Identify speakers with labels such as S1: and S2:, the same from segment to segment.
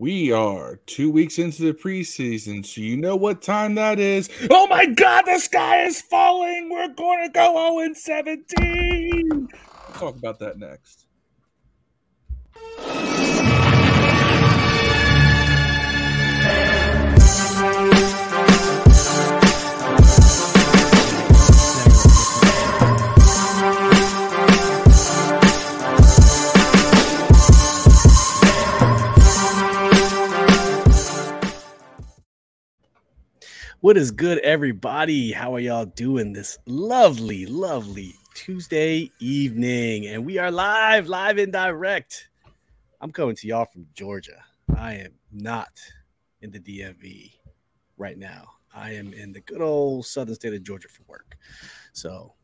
S1: We are two weeks into the preseason, so you know what time that is. Oh my god, the sky is falling! We're going to go 0 17! We'll talk about that next.
S2: What is good, everybody? How are y'all doing this lovely, lovely Tuesday evening? And we are live, live and direct. I'm coming to y'all from Georgia. I am not in the DMV right now. I am in the good old southern state of Georgia for work. So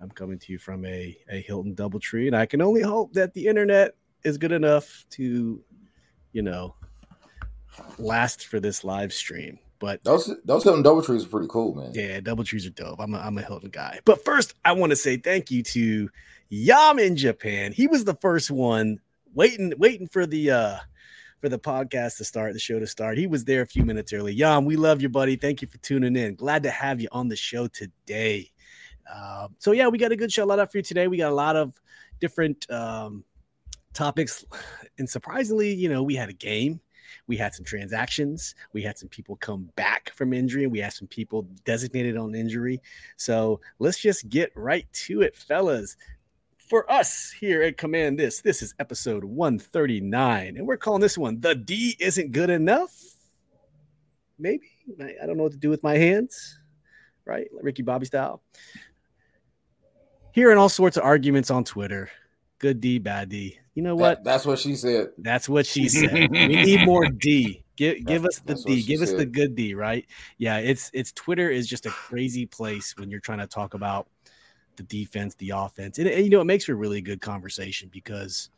S2: I'm coming to you from a, a Hilton Doubletree, and I can only hope that the internet is good enough to, you know, last for this live stream. But
S3: those those Hilton Doubletrees are pretty cool, man.
S2: Yeah, double trees are dope. I'm a, I'm a Hilton guy. But first, I want to say thank you to Yam in Japan. He was the first one waiting waiting for the uh for the podcast to start, the show to start. He was there a few minutes early. Yam, we love you, buddy. Thank you for tuning in. Glad to have you on the show today. Uh, so yeah, we got a good show lined up for you today. We got a lot of different um, topics, and surprisingly, you know, we had a game we had some transactions. We had some people come back from injury. We had some people designated on injury. So let's just get right to it, fellas. For us here at Command This, this is episode 139, and we're calling this one The D Isn't Good Enough. Maybe. I don't know what to do with my hands, right? Ricky Bobby style. Hearing all sorts of arguments on Twitter good D, bad D. You know what?
S3: That, that's what she said.
S2: That's what she said. we need more D. Give give us the D. Give us the good D, right? Yeah, it's it's Twitter is just a crazy place when you're trying to talk about the defense, the offense. And, and you know, it makes for a really good conversation because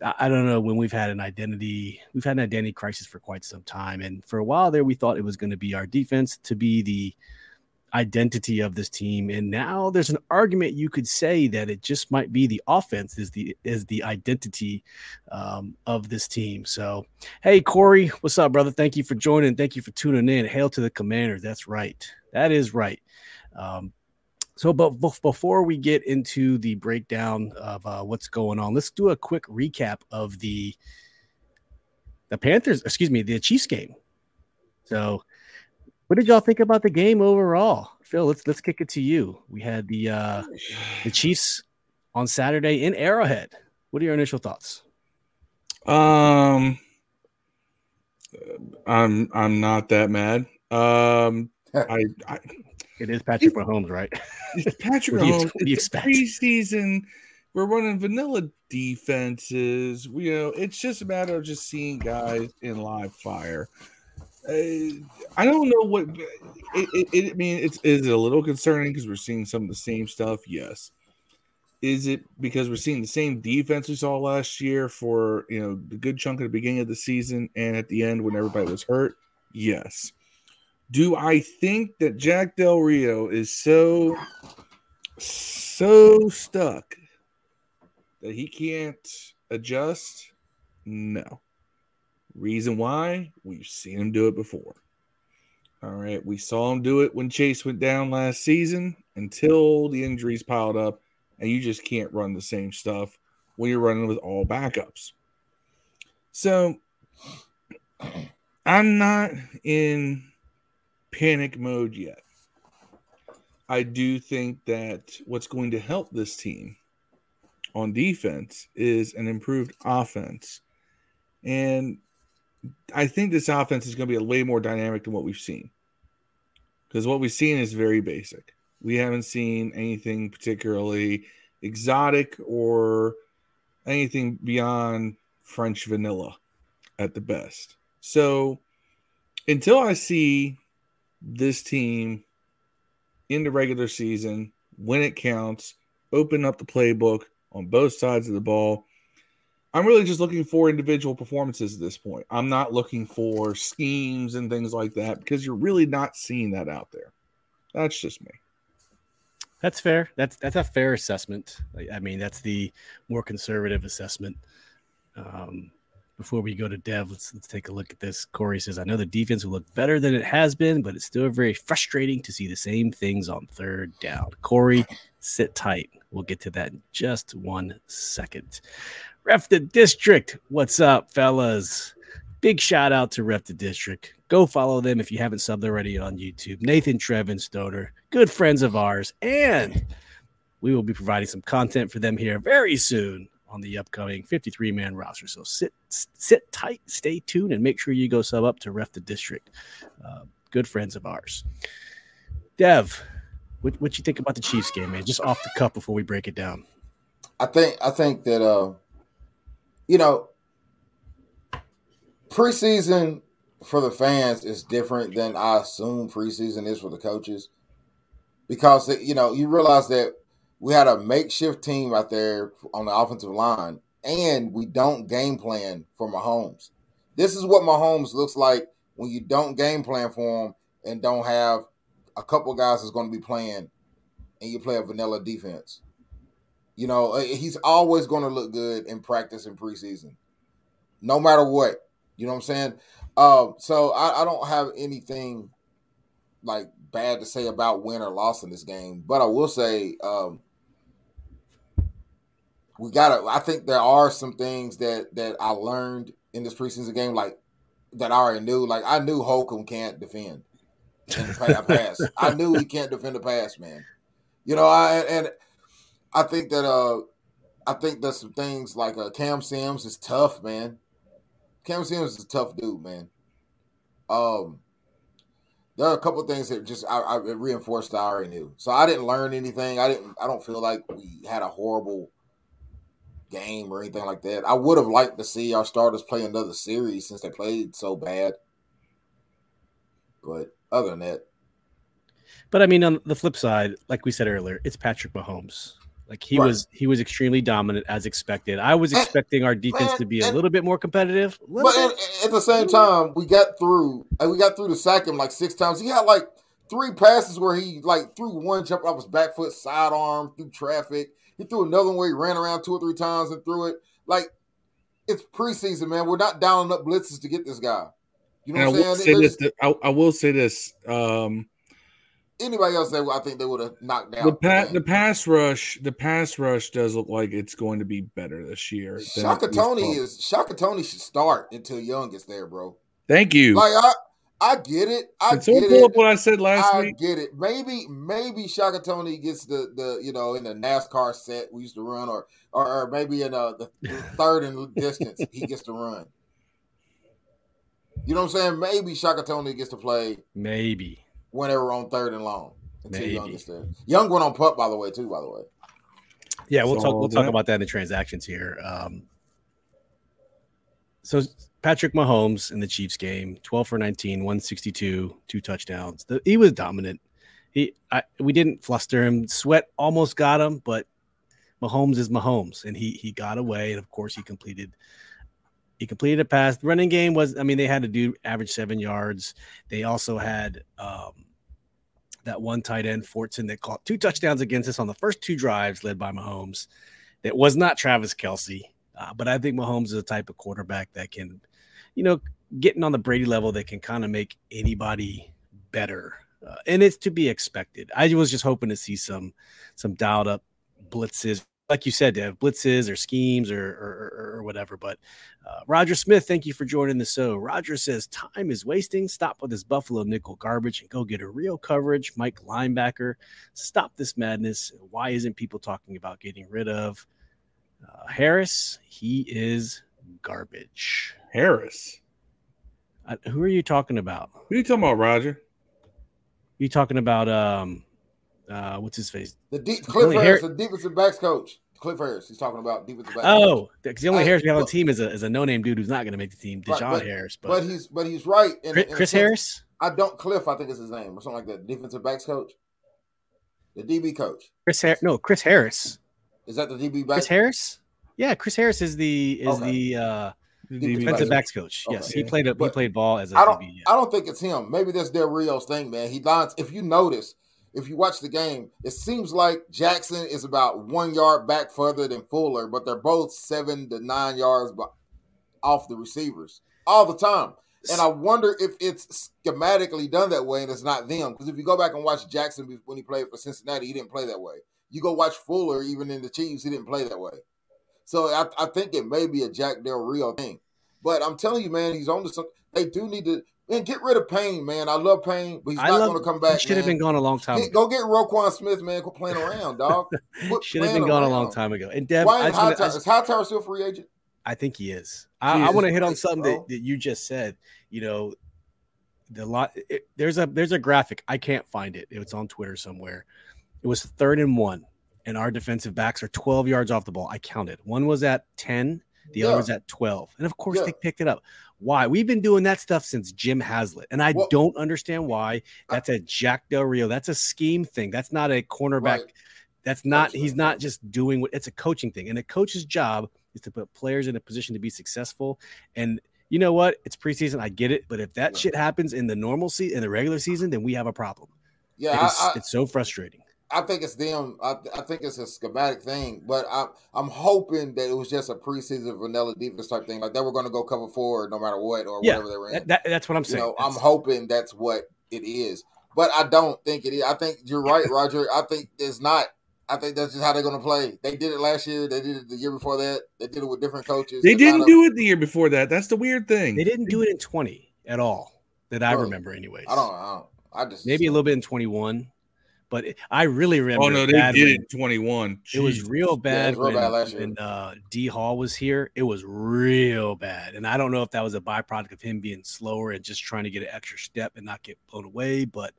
S2: I, I don't know when we've had an identity, we've had an identity crisis for quite some time. And for a while there, we thought it was going to be our defense to be the identity of this team and now there's an argument you could say that it just might be the offense is the is the identity um, of this team. So hey corey what's up brother? Thank you for joining. Thank you for tuning in. Hail to the commanders. That's right. That is right. Um, so but before we get into the breakdown of uh, what's going on let's do a quick recap of the the panthers excuse me the chiefs game. So what did y'all think about the game overall? Phil, let's let's kick it to you. We had the uh the Chiefs on Saturday in Arrowhead. What are your initial thoughts?
S1: Um I'm I'm not that mad. Um I, I
S2: it is Patrick Mahomes, right?
S1: It's Patrick Mahomes. You, you it's preseason. We're running vanilla defenses. You know, it's just a matter of just seeing guys in live fire. I don't know what it, it, it, I mean. It's is it a little concerning because we're seeing some of the same stuff. Yes. Is it because we're seeing the same defense we saw last year for you know the good chunk at the beginning of the season and at the end when everybody was hurt? Yes. Do I think that Jack Del Rio is so so stuck that he can't adjust? No. Reason why? We've seen him do it before. All right. We saw him do it when Chase went down last season until the injuries piled up, and you just can't run the same stuff when you're running with all backups. So I'm not in panic mode yet. I do think that what's going to help this team on defense is an improved offense. And I think this offense is going to be a way more dynamic than what we've seen. Because what we've seen is very basic. We haven't seen anything particularly exotic or anything beyond French vanilla at the best. So until I see this team in the regular season, when it counts, open up the playbook on both sides of the ball, I'm really just looking for individual performances at this point. I'm not looking for schemes and things like that because you're really not seeing that out there. That's just me.
S2: That's fair. That's that's a fair assessment. I mean, that's the more conservative assessment. Um, before we go to Dev, let's let's take a look at this. Corey says, "I know the defense will look better than it has been, but it's still very frustrating to see the same things on third down." Corey, sit tight. We'll get to that in just one second. Ref the District, what's up, fellas? Big shout out to Ref the District. Go follow them if you haven't subbed already on YouTube. Nathan Trevin Stoner, good friends of ours, and we will be providing some content for them here very soon on the upcoming 53 man roster. So sit sit tight, stay tuned, and make sure you go sub up to Ref the District. Uh, good friends of ours. Dev, what what you think about the Chiefs game, man? Just off the cuff before we break it down.
S3: I think I think that uh, you know, preseason for the fans is different than I assume preseason is for the coaches because you know you realize that we had a makeshift team out there on the offensive line, and we don't game plan for Mahomes. This is what Mahomes looks like when you don't game plan for him and don't have a couple guys that's going to be playing, and you play a vanilla defense. You know, uh, he's always going to look good in practice and preseason, no matter what. You know what I'm saying? Uh, so I, I don't have anything like bad to say about win or loss in this game, but I will say um, we gotta. I think there are some things that that I learned in this preseason game, like that I already knew. Like I knew Holcomb can't defend in the pass. I knew he can't defend the pass, man. You know, I and I think that uh I think that some things like uh, Cam Sims is tough, man. Cam Sims is a tough dude, man. Um, there are a couple things that just I, I reinforced I already knew. So I didn't learn anything. I didn't. I don't feel like we had a horrible game or anything like that. I would have liked to see our starters play another series since they played so bad. But other than that.
S2: But I mean, on the flip side, like we said earlier, it's Patrick Mahomes. Like he right. was, he was extremely dominant as expected. I was expecting our defense and, to be a little bit more competitive.
S3: But at, at, the same time, we got through. We got through to sack him like six times. He had like three passes where he like threw one jump off his back foot, sidearm through traffic. He threw another one where he ran around two or three times and threw it. Like it's preseason, man. We're not dialing up blitzes to get this guy.
S1: You know what I'm saying? Say this, I, I, will say this. Um,
S3: anybody else, they, I think they would have knocked down.
S1: The, pa- the pass rush, the pass rush does look like it's going to be better this year.
S3: Shaka Toney is Shaka Toney should start until Young gets there, bro.
S1: Thank you.
S3: Like I, I get it. I Can
S1: get
S3: pull
S1: it. up what I said last
S3: I
S1: week?
S3: I get it. Maybe maybe Shaka Toney gets the the you know in the NASCAR set we used to run, or or, or maybe in uh, the, the third and distance he gets to run. You know what I'm saying? Maybe Shaka Toney gets to play.
S2: Maybe
S3: whenever on third and long until maybe. Young gets there. Young went on pup by the way too. By the way.
S2: Yeah, we'll so talk. We'll that. talk about that in the transactions here. Um, so Patrick Mahomes in the Chiefs game, 12 for 19, 162, two touchdowns. The, he was dominant. He I, we didn't fluster him. Sweat almost got him, but Mahomes is Mahomes, and he he got away, and of course he completed he completed a pass. The running game was, I mean, they had to do average seven yards. They also had um, that one tight end, Fortson, that caught two touchdowns against us on the first two drives, led by Mahomes. That was not Travis Kelce, uh, but I think Mahomes is a type of quarterback that can you know, getting on the Brady level that can kind of make anybody better. Uh, and it's to be expected. I was just hoping to see some some dialed up blitzes, like you said, to have blitzes or schemes or or, or whatever. But uh, Roger Smith, thank you for joining the show. Roger says time is wasting. Stop with this Buffalo nickel garbage and go get a real coverage. Mike linebacker, stop this madness. Why isn't people talking about getting rid of uh, Harris? He is garbage.
S1: Harris.
S2: Uh, who are you talking about?
S1: Who are you talking about, Roger?
S2: You talking about um, uh, what's his face?
S3: The deep Cliff Harris, Har- the defensive backs coach. Cliff Harris. He's talking about defensive backs.
S2: Oh, because the only Harris we have on the team is a, is a no name dude who's not going to make the team, Dejon right,
S3: but,
S2: Harris.
S3: But, but he's but he's right.
S2: In, Chris, in Chris Harris.
S3: I don't Cliff. I think is his name or something like that. Defensive backs coach. The DB coach.
S2: Chris Harris. No, Chris Harris.
S3: Is that the DB back?
S2: Chris Harris. Yeah, Chris Harris is the is okay. the uh defensive backs coach. Okay. Yes, he played a, he played ball as a
S3: I don't,
S2: DB.
S3: I don't think it's him. Maybe that's Del Rio's thing, man. He lines. If you notice, if you watch the game, it seems like Jackson is about one yard back further than Fuller, but they're both seven to nine yards off the receivers all the time. And I wonder if it's schematically done that way and it's not them. Because if you go back and watch Jackson when he played for Cincinnati, he didn't play that way. You go watch Fuller, even in the Chiefs, he didn't play that way. So I, I think it may be a Jack Del Rio thing. But I'm telling you, man, he's on to something. They do need to man, get rid of Payne, man. I love Payne, but he's I not going to come back.
S2: Should have been gone a long time.
S3: Get, go get Roquan Smith, man. Quit playing around, dog.
S2: should have been gone around. a long time ago. And Deb,
S3: Why Hightower, is Hightower still free agent?
S2: I think he is. I, I want to hit on something that, that you just said. You know, the lot. It, there's a there's a graphic. I can't find it. It's on Twitter somewhere. It was third and one, and our defensive backs are 12 yards off the ball. I counted. One was at 10, the yeah. other was at 12, and of course yeah. they picked it up. Why? We've been doing that stuff since Jim Haslett, and I well, don't understand why. That's a Jack Del Rio. That's a scheme thing. That's not a cornerback. Right. That's not. He's not just doing what. It's a coaching thing, and a coach's job is to put players in a position to be successful. And you know what? It's preseason. I get it. But if that shit happens in the normal season, in the regular season, then we have a problem.
S3: Yeah,
S2: it's, I, I, it's so frustrating.
S3: I think it's them. I, I, think it's a schematic thing, but I'm I'm hoping that it was just a preseason vanilla defense type thing. Like they were going to go cover four no matter what or yeah, whatever they were
S2: in. That, that's what I'm saying.
S3: You know, I'm hoping that's what it is, but I don't think it is. I think you're right, Roger. I think it's not. I think that's just how they're going to play. They did it last year. They did it the year before that. They did it with different coaches.
S1: They didn't do it the year before that. That's the weird thing.
S2: They didn't do it in 20 at all that I remember, anyways.
S3: I don't. I don't. I just
S2: maybe a little bit in 21, but I really remember.
S1: Oh no, they did it 21.
S2: It was real bad yeah, was real when, bad when uh, D Hall was here. It was real bad, and I don't know if that was a byproduct of him being slower and just trying to get an extra step and not get blown away, but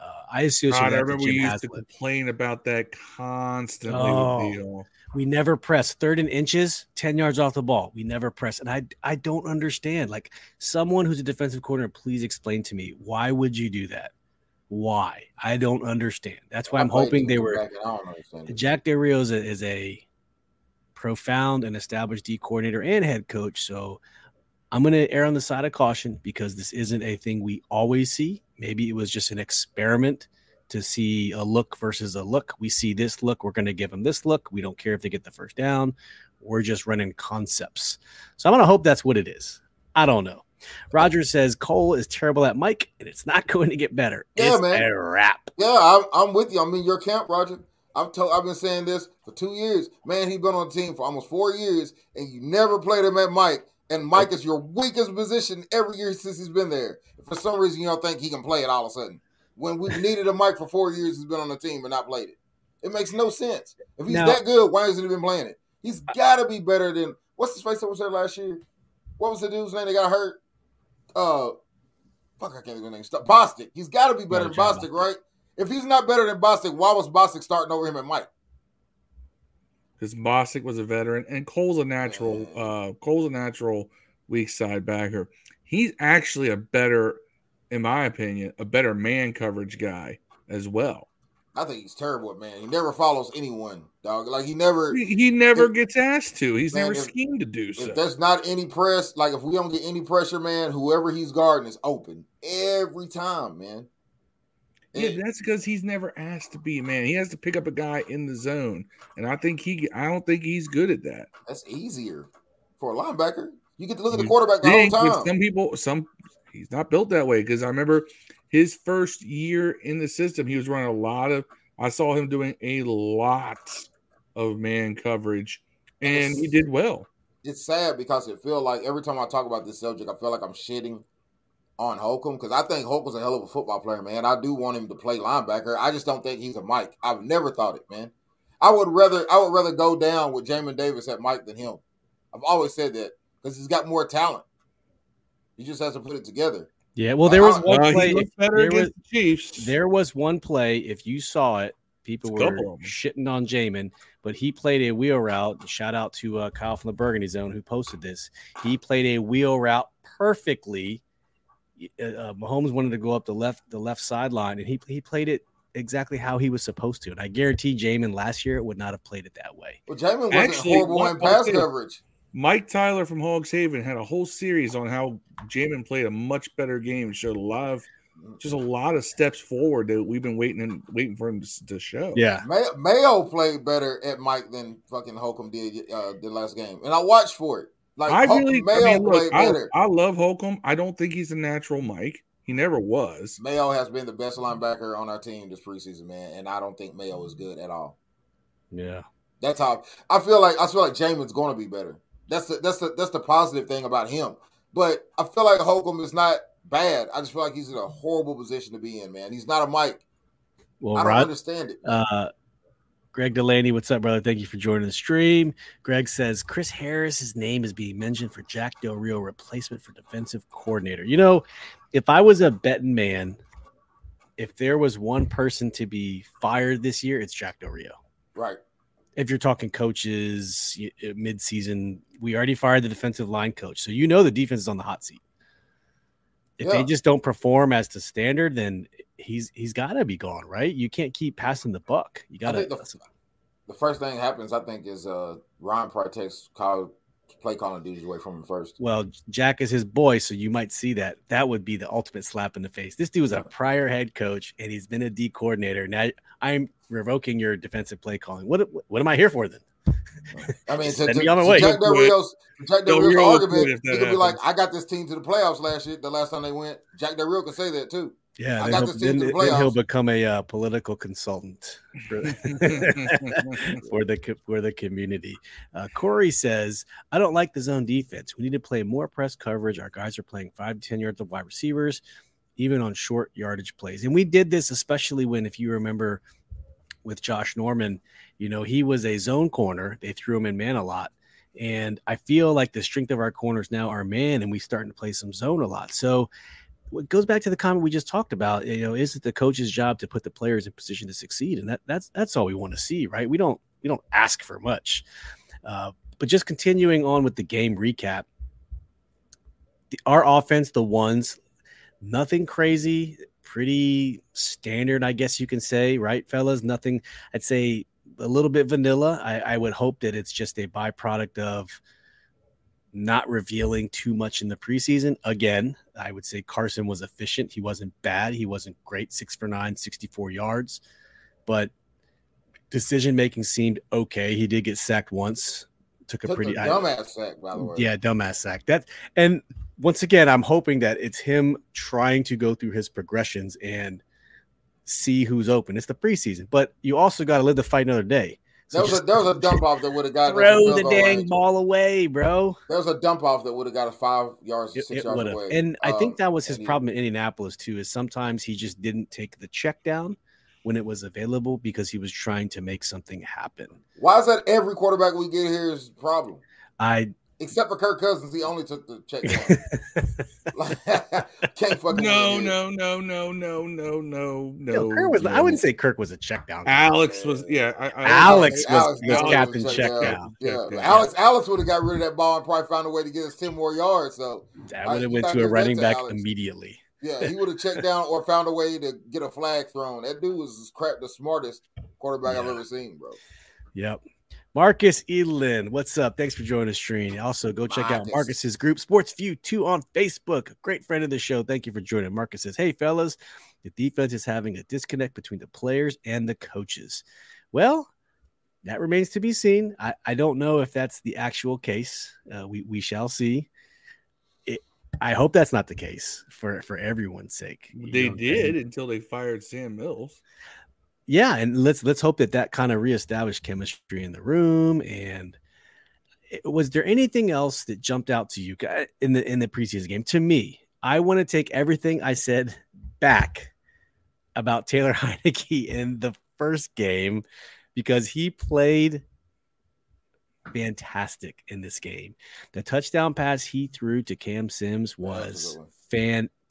S2: uh, I assume. God, I remember we used Haslett. to
S1: complain about that constantly. Oh,
S2: we never press third and inches, ten yards off the ball. We never press, and I I don't understand. Like someone who's a defensive coordinator, please explain to me why would you do that? Why? I don't understand. That's why I'm, hoping they were. Jack Del Rio is a, is a profound and established D coordinator and head coach, so I'm going to err on the side of caution because this isn't a thing we always see. Maybe it was just an experiment to see a look versus a look. We see this look, we're going to give them this look. We don't care if they get the first down. We're just running concepts. So I'm going to hope that's what it is. I don't know. Roger says Cole is terrible at Mike, and it's not going to get better. Yeah, it's man. a wrap.
S3: Yeah, I'm, I'm, with you. I'm in your camp, Roger. I've told, I've been saying this for two years. Man, he's been on the team for almost four years, and you never played him at Mike and Mike is your weakest position every year since he's been there. For some reason, you don't think he can play it all of a sudden. When we've needed a Mike for four years, he's been on the team and not played it. It makes no sense. If he's now, that good, why hasn't he been playing it? He's got to be better than what's his face that was there last year. What was the dude's name that got hurt? Uh, fuck, I can't think of his name. Bostic. He's got to be better than Bostic, right? If he's not better than Bostic, why was Bostic starting over him at Mike?
S1: because Bostic was a veteran and Cole's a natural. Uh, Cole's a natural weak side backer. He's actually a better, in my opinion, a better man coverage guy as well.
S3: I think he's terrible, man. He never follows anyone, dog. Like he never,
S1: he, never if, gets asked to. He's man, never if, schemed to do so.
S3: If there's not any press, like if we don't get any pressure, man, whoever he's guarding is open every time, man.
S1: Yeah, that's because he's never asked to be a man. He has to pick up a guy in the zone, and I think he. I don't think he's good at that.
S3: That's easier for a linebacker. You get to look at the quarterback the whole time.
S1: Some people, some he's not built that way because I remember his first year in the system, he was running a lot of. I saw him doing a lot of man coverage, and he did well.
S3: It's sad because it feels like every time I talk about this subject, I feel like I'm shitting on Holcomb because I think Holcomb's a hell of a football player, man. I do want him to play linebacker. I just don't think he's a Mike. I've never thought it, man. I would rather I would rather go down with Jamin Davis at Mike than him. I've always said that because he's got more talent. He just has to put it together.
S2: Yeah, well, there was uh, one uh, play. There was, the Chiefs. there was one play. If you saw it, people were shitting on Jamin, but he played a wheel route. Shout out to uh, Kyle from the Burgundy Zone who posted this. He played a wheel route perfectly uh, uh, Mahomes wanted to go up the left the left sideline, and he he played it exactly how he was supposed to. And I guarantee Jamin last year would not have played it that way.
S3: Well, Jamin wasn't Actually, horrible in pass coverage.
S1: Mike Tyler from Hogs Haven had a whole series on how Jamin played a much better game and showed a lot of just a lot of steps forward that we've been waiting and waiting for him to, to show.
S2: Yeah,
S3: May- Mayo played better at Mike than fucking Holcomb did uh, the last game, and I watched for it.
S1: Like I really, Mayo I mean, look, I, I, love Holcomb. I don't think he's a natural Mike. He never was.
S3: Mayo has been the best linebacker on our team this preseason, man, and I don't think Mayo is good at all.
S2: Yeah,
S3: that's how I feel like. I feel like Jamin's going to be better. That's the that's the that's the positive thing about him. But I feel like Holcomb is not bad. I just feel like he's in a horrible position to be in, man. He's not a Mike. Well, I don't understand it.
S2: Uh, Greg Delaney, what's up, brother? Thank you for joining the stream. Greg says Chris Harris's name is being mentioned for Jack Del Rio replacement for defensive coordinator. You know, if I was a betting man, if there was one person to be fired this year, it's Jack Del Rio.
S3: Right.
S2: If you're talking coaches mid-season, we already fired the defensive line coach, so you know the defense is on the hot seat. If yeah. they just don't perform as to standard, then he's he's got to be gone, right? You can't keep passing the buck. You got to.
S3: The, the, first thing happens, I think, is uh Ron takes call play calling duties away from him first.
S2: Well, Jack is his boy, so you might see that. That would be the ultimate slap in the face. This dude was a prior head coach, and he's been a D coordinator. Now I'm revoking your defensive play calling. What what am I here for then?
S3: I mean, to, to, to, to Jack Del Rio's, Jack Del Rio's argument, he could be like, "I got this team to the playoffs last year. The last time they went, Jack Del Rio could say that too."
S2: Yeah, then he'll, then, the then, he'll, become a uh, political consultant for, for, the for the community. Uh, Corey says, "I don't like the zone defense. We need to play more press coverage. Our guys are playing five to ten yards of wide receivers, even on short yardage plays. And we did this especially when, if you remember, with Josh Norman, you know he was a zone corner. They threw him in man a lot." And I feel like the strength of our corners now are man, and we starting to play some zone a lot. So it goes back to the comment we just talked about. You know, is it the coach's job to put the players in position to succeed? And that that's that's all we want to see, right? We don't we don't ask for much. Uh, but just continuing on with the game recap, the, our offense, the ones, nothing crazy, pretty standard, I guess you can say, right, fellas? Nothing. I'd say a little bit vanilla. I, I would hope that it's just a byproduct of not revealing too much in the preseason. Again, I would say Carson was efficient. He wasn't bad. He wasn't great. Six for nine, 64 yards. But decision making seemed okay. He did get sacked once. Took a Took pretty
S3: dumbass sack, by the way.
S2: Yeah, dumbass sack. That and once again, I'm hoping that it's him trying to go through his progressions and see who's open. It's the preseason, but you also got to live the fight another day.
S3: So there was a there was a dump off that would have got
S2: throw the dang range. ball away, bro.
S3: There was a dump off that would have got a five yards, or six it, yards away.
S2: And I think that was his uh, problem in Indianapolis too. Is sometimes he just didn't take the check down when it was available because he was trying to make something happen.
S3: Why is that every quarterback we get here is problem?
S2: I
S3: Except for Kirk Cousins, he only took the check down. Can't fucking.
S1: No, no, no, no, no, no, no, no.
S2: Kirk was. No. I wouldn't say Kirk was a check down.
S1: Alex was. Yeah, I,
S2: I, Alex, was, Alex, was, was captain check, check down.
S3: down. Yeah, yeah. Alex. Alex would have got rid of that ball and probably found a way to get us ten more yards. So
S2: that would have went to a running back Alex. immediately.
S3: Yeah, he would have checked down or found a way to get a flag thrown. That dude was crap, the smartest quarterback yeah. I've ever seen, bro.
S2: Yep. Marcus Edelin, what's up? Thanks for joining us, stream. Also, go check Marcus. out Marcus's group, Sports View 2 on Facebook. Great friend of the show. Thank you for joining. Marcus says, Hey, fellas, the defense is having a disconnect between the players and the coaches. Well, that remains to be seen. I, I don't know if that's the actual case. Uh, we, we shall see. It, I hope that's not the case for, for everyone's sake.
S1: They did until they fired Sam Mills
S2: yeah, and let's let's hope that that kind of reestablished chemistry in the room. And eh, was there anything else that jumped out to you in the in the preseason game? To me, I want to take everything I said back about Taylor Heinicke in the first game because he played fantastic in this game. The touchdown pass he threw to Cam Sims was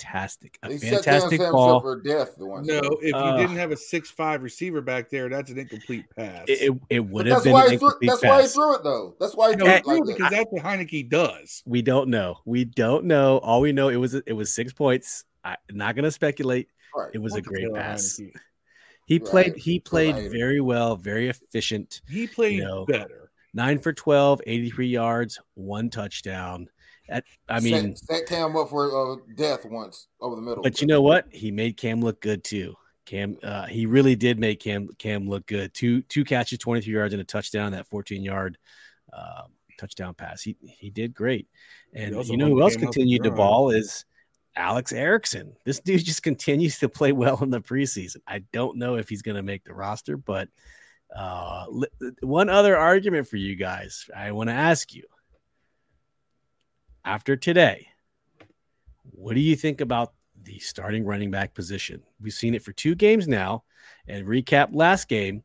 S2: fantastic. A he fantastic ball.
S3: For death the
S1: one no, if uh, you didn't have a six-five receiver back there, that's an incomplete pass.
S2: It, it would have been an incomplete
S3: That's
S2: pass.
S3: why he threw it though. That's why he threw it like
S1: because that's what Heinicke does.
S2: We don't know. We don't know. All we know it was it was six points. I'm not going to speculate. Right. It was a great pass. Heinicke. He right. played. He played right. very well, very efficient.
S1: He played you know, better.
S2: Nine for 12, 83 yards, one touchdown. That, I mean,
S3: set, set Cam up for uh, death once over the middle.
S2: But you know what? He made Cam look good too. Cam, uh, he really did make Cam Cam look good. Two two catches, twenty three yards, and a touchdown. That fourteen yard uh, touchdown pass. He he did great. And you know who else continued to ball is Alex Erickson. This dude just continues to play well in the preseason. I don't know if he's going to make the roster, but uh, one other argument for you guys, I want to ask you after today, what do you think about the starting running back position? We've seen it for two games now. And recap last game,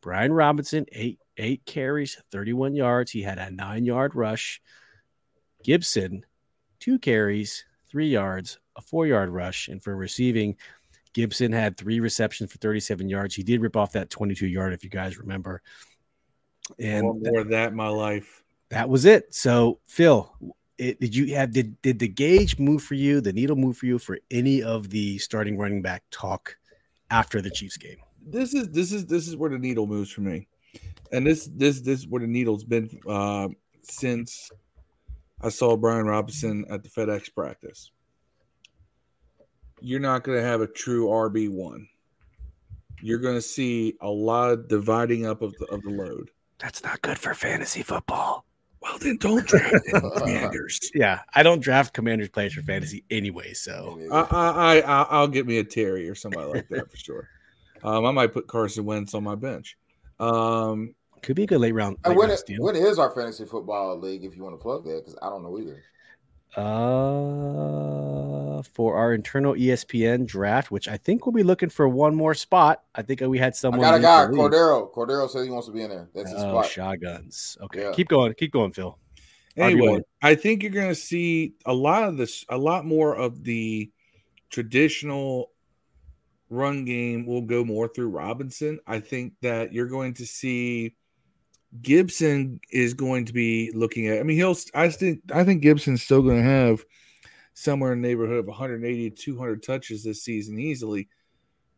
S2: Brian Robinson, eight eight carries, 31 yards. He had a nine yard rush. Gibson, two carries, three yards, a four yard rush. And for receiving, Gibson had three receptions for 37 yards. He did rip off that 22 yard, if you guys remember.
S1: And more, that in my life.
S2: That was it. So, Phil, it, did you have did did the gauge move for you, the needle move for you for any of the starting running back talk after the Chiefs game?
S1: This is this is this is where the needle moves for me, and this this this is where the needle's been uh, since I saw Brian Robinson at the FedEx practice. You're not going to have a true RB one. You're going to see a lot of dividing up of the of the load.
S2: That's not good for fantasy football.
S1: Well, then don't draft commanders.
S2: Yeah, I don't draft commanders players for fantasy anyway. So
S1: I, I, I will get me a Terry or somebody like that for sure. Um, I might put Carson Wentz on my bench. Um,
S2: could be a good late round. Late
S3: when,
S2: round
S3: when is our fantasy football league? If you want to plug that, because I don't know either.
S2: Uh, for our internal ESPN draft, which I think we'll be looking for one more spot. I think we had someone.
S3: I got a guy, Cordero. Cordero says he wants to be in there. That's his oh, spot.
S2: shotguns. Okay, yeah. keep going. Keep going, Phil.
S1: Anyway, I think you're going to see a lot of this, a lot more of the traditional run game will go more through Robinson. I think that you're going to see Gibson is going to be looking at. I mean, he'll. I think. I think Gibson's still going to have somewhere in the neighborhood of 180 to 200 touches this season easily.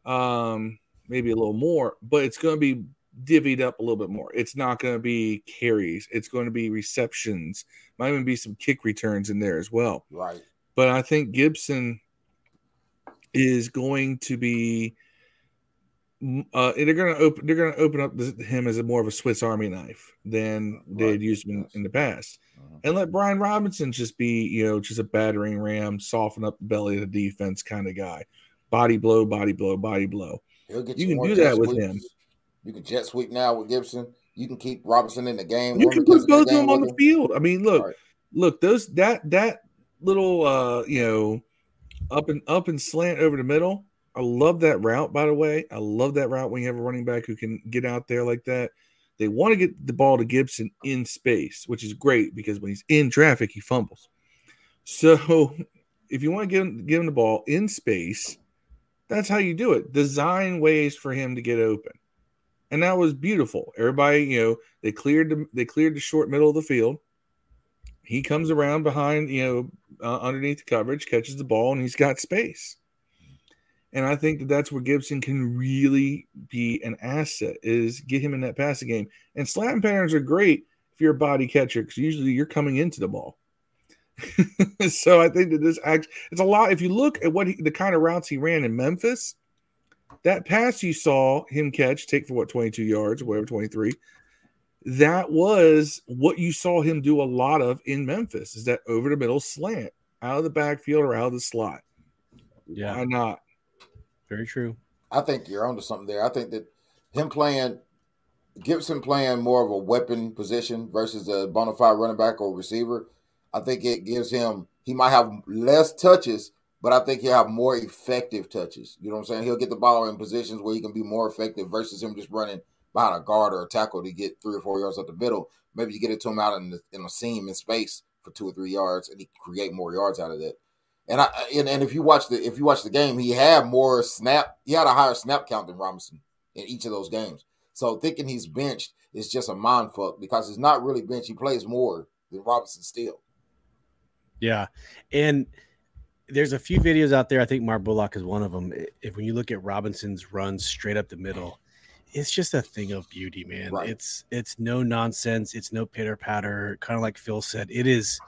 S1: Um, maybe a little more, but it's going to be divvied up a little bit more. It's not going to be carries. It's going to be receptions. Might even be some kick returns in there as well.
S3: Right.
S1: But I think Gibson is going to be uh, they're going to open. They're to open up him as a more of a Swiss Army knife than they had used him in, in the past, uh-huh. and let Brian Robinson just be, you know, just a battering ram, soften up the belly of the defense kind of guy, body blow, body blow, body blow. you can do that with him.
S3: You can jet sweep now with Gibson. You can keep Robinson in the game.
S1: You can put both of them on the field. I mean, look, right. look, those that that little uh, you know, up and up and slant over the middle I love that route, by the way. I love that route when you have a running back who can get out there like that. They want to get the ball to Gibson in space, which is great because when he's in traffic, he fumbles. So if you want to give him, give him the ball in space, that's how you do it. Design ways for him to get open. And that was beautiful. Everybody, you know, they cleared the they cleared the short middle of the field. He comes around behind, you know, uh, underneath the coverage, catches the ball, and he's got space. And I think that that's where Gibson can really be an asset is get him in that passing game. And slant patterns are great if you're a body catcher because usually you're coming into the ball. so I think that this act it's a lot. If you look at what he, the kind of routes he ran in Memphis, that pass you saw him catch, take for what 22 yards, whatever 23. That was what you saw him do a lot of in Memphis. Is that over the middle slant out of the backfield or out of the slot?
S2: Yeah,
S1: why not?
S2: Very true.
S3: I think you're onto something there. I think that him playing Gibson playing more of a weapon position versus a bona fide running back or receiver, I think it gives him he might have less touches, but I think he'll have more effective touches. You know what I'm saying? He'll get the ball in positions where he can be more effective versus him just running behind a guard or a tackle to get three or four yards up the middle. Maybe you get it to him out in, the, in a seam in space for two or three yards, and he create more yards out of that. And I and, and if you watch the if you watch the game, he had more snap. He had a higher snap count than Robinson in each of those games. So thinking he's benched is just a mind fuck because he's not really benched. He plays more than Robinson still.
S2: Yeah, and there's a few videos out there. I think Mark Bullock is one of them. If when you look at Robinson's runs straight up the middle, it's just a thing of beauty, man. Right. It's it's no nonsense. It's no pitter patter. Kind of like Phil said, it is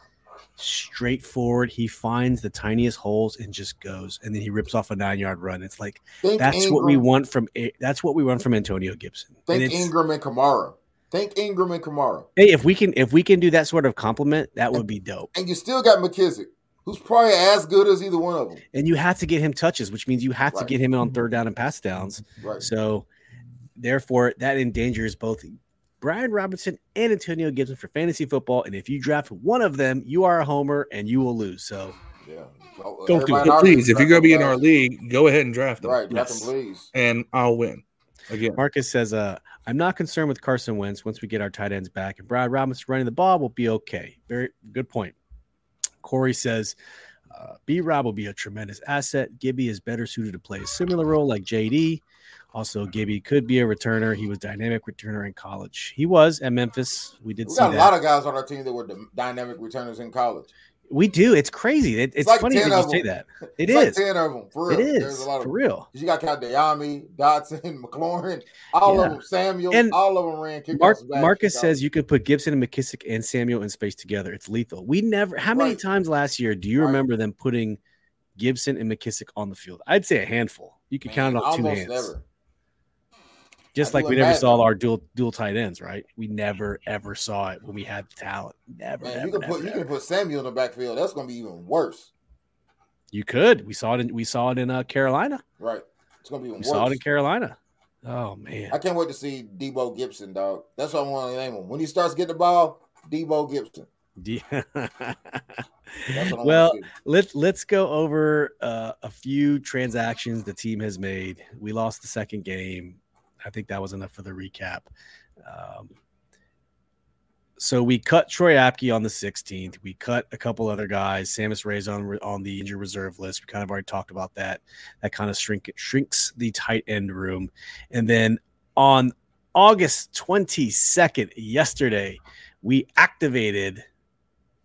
S2: straightforward. He finds the tiniest holes and just goes, and then he rips off a nine yard run. It's like think that's Ingram, what we want from that's what we want from Antonio Gibson.
S3: Think Ingram and Kamara. Think Ingram and Kamara.
S2: Hey, if we can if we can do that sort of compliment, that would be dope.
S3: And you still got McKissick, who's probably as good as either one of them.
S2: And you have to get him touches, which means you have right. to get him on third down and pass downs.
S3: Right.
S2: So therefore that endangers both Brian Robinson and Antonio Gibson for fantasy football. And if you draft one of them, you are a homer and you will lose. So
S3: yeah.
S1: Don't do it. Please, if you're going to be in our league, go ahead and draft them.
S3: Right, draft yes. them, please.
S1: And I'll win. Again.
S2: Marcus says, uh, I'm not concerned with Carson Wentz once we get our tight ends back. And Brian Robinson running the ball will be okay. Very good point. Corey says, uh, B Rob will be a tremendous asset. Gibby is better suited to play a similar role like JD. Also, Gibby could be a returner. He was dynamic returner in college. He was at Memphis. We did
S3: we
S2: got
S3: a lot of guys on our team that were dynamic returners in college.
S2: We do. It's crazy. It, it's, it's like funny that you say that. It
S3: it's
S2: is.
S3: Like ten of them. For real.
S2: It is. There's a lot of
S3: for
S2: real.
S3: You got Cal Dayami, Dotson, McLaurin, all yeah. of them. Samuel, and all of them ran.
S2: Mark, Marcus says you could put Gibson and McKissick and Samuel in space together. It's lethal. We never. How many right. times last year do you right. remember them putting Gibson and McKissick on the field? I'd say a handful. You could Man, count it on two hands. Never. Just like we never saw our dual dual tight ends, right? We never ever saw it when we had talent. Never. Man,
S3: never,
S2: you can
S3: never,
S2: put
S3: never. you can put Samuel in the backfield. That's going to be even worse.
S2: You could. We saw it in we saw it in uh, Carolina.
S3: Right. It's going to be even
S2: we
S3: worse.
S2: saw it in Carolina. Oh man.
S3: I can't wait to see Debo Gibson, dog. That's what I want to name him. When he starts getting the ball, Debo Gibson.
S2: well, let's let's go over uh, a few transactions the team has made. We lost the second game. I think that was enough for the recap. Um, so we cut Troy Apke on the 16th. We cut a couple other guys. Sammis Reyes on on the injured reserve list. We kind of already talked about that. That kind of shrink shrinks the tight end room. And then on August 22nd, yesterday, we activated,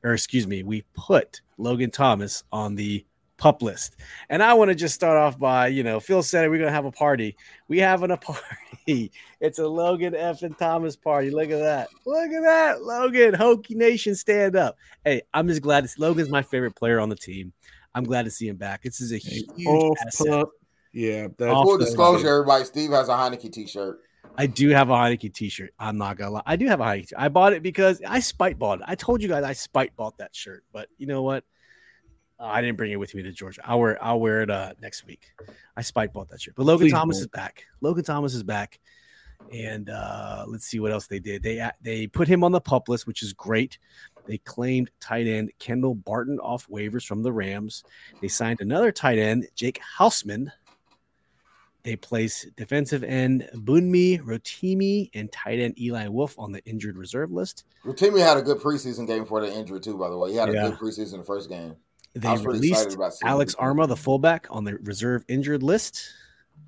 S2: or excuse me, we put Logan Thomas on the pup list. And I want to just start off by, you know, Phil said we're gonna have a party. We having a party. It's a Logan F and Thomas party. Look at that. Look at that, Logan. Hokie Nation, stand up. Hey, I'm just glad to see Logan's my favorite player on the team. I'm glad to see him back. This is a huge oh, asset.
S1: Yeah,
S3: that's full disclosure, everybody. Steve has a Heinicke t-shirt.
S2: I do have a Heinicke t-shirt. I'm not gonna lie. I do have a Heinicke. I bought it because I spite bought it. I told you guys I spite bought that shirt, but you know what? Uh, I didn't bring it with me to Georgia. I'll wear I'll wear it uh, next week. I spike bought that shirt. But Logan Please Thomas don't. is back. Logan Thomas is back. And uh, let's see what else they did. They they put him on the pup list, which is great. They claimed tight end Kendall Blanton off waivers from the Rams. They signed another tight end, Jake Hausman. They placed defensive end Bunmi Rotimi and tight end Eli Wolf on the injured reserve list.
S3: Rotimi had a good preseason game for the injury too. By the way, he had a yeah. good preseason the first game.
S2: They released Alex Armah, the fullback, on the reserve injured list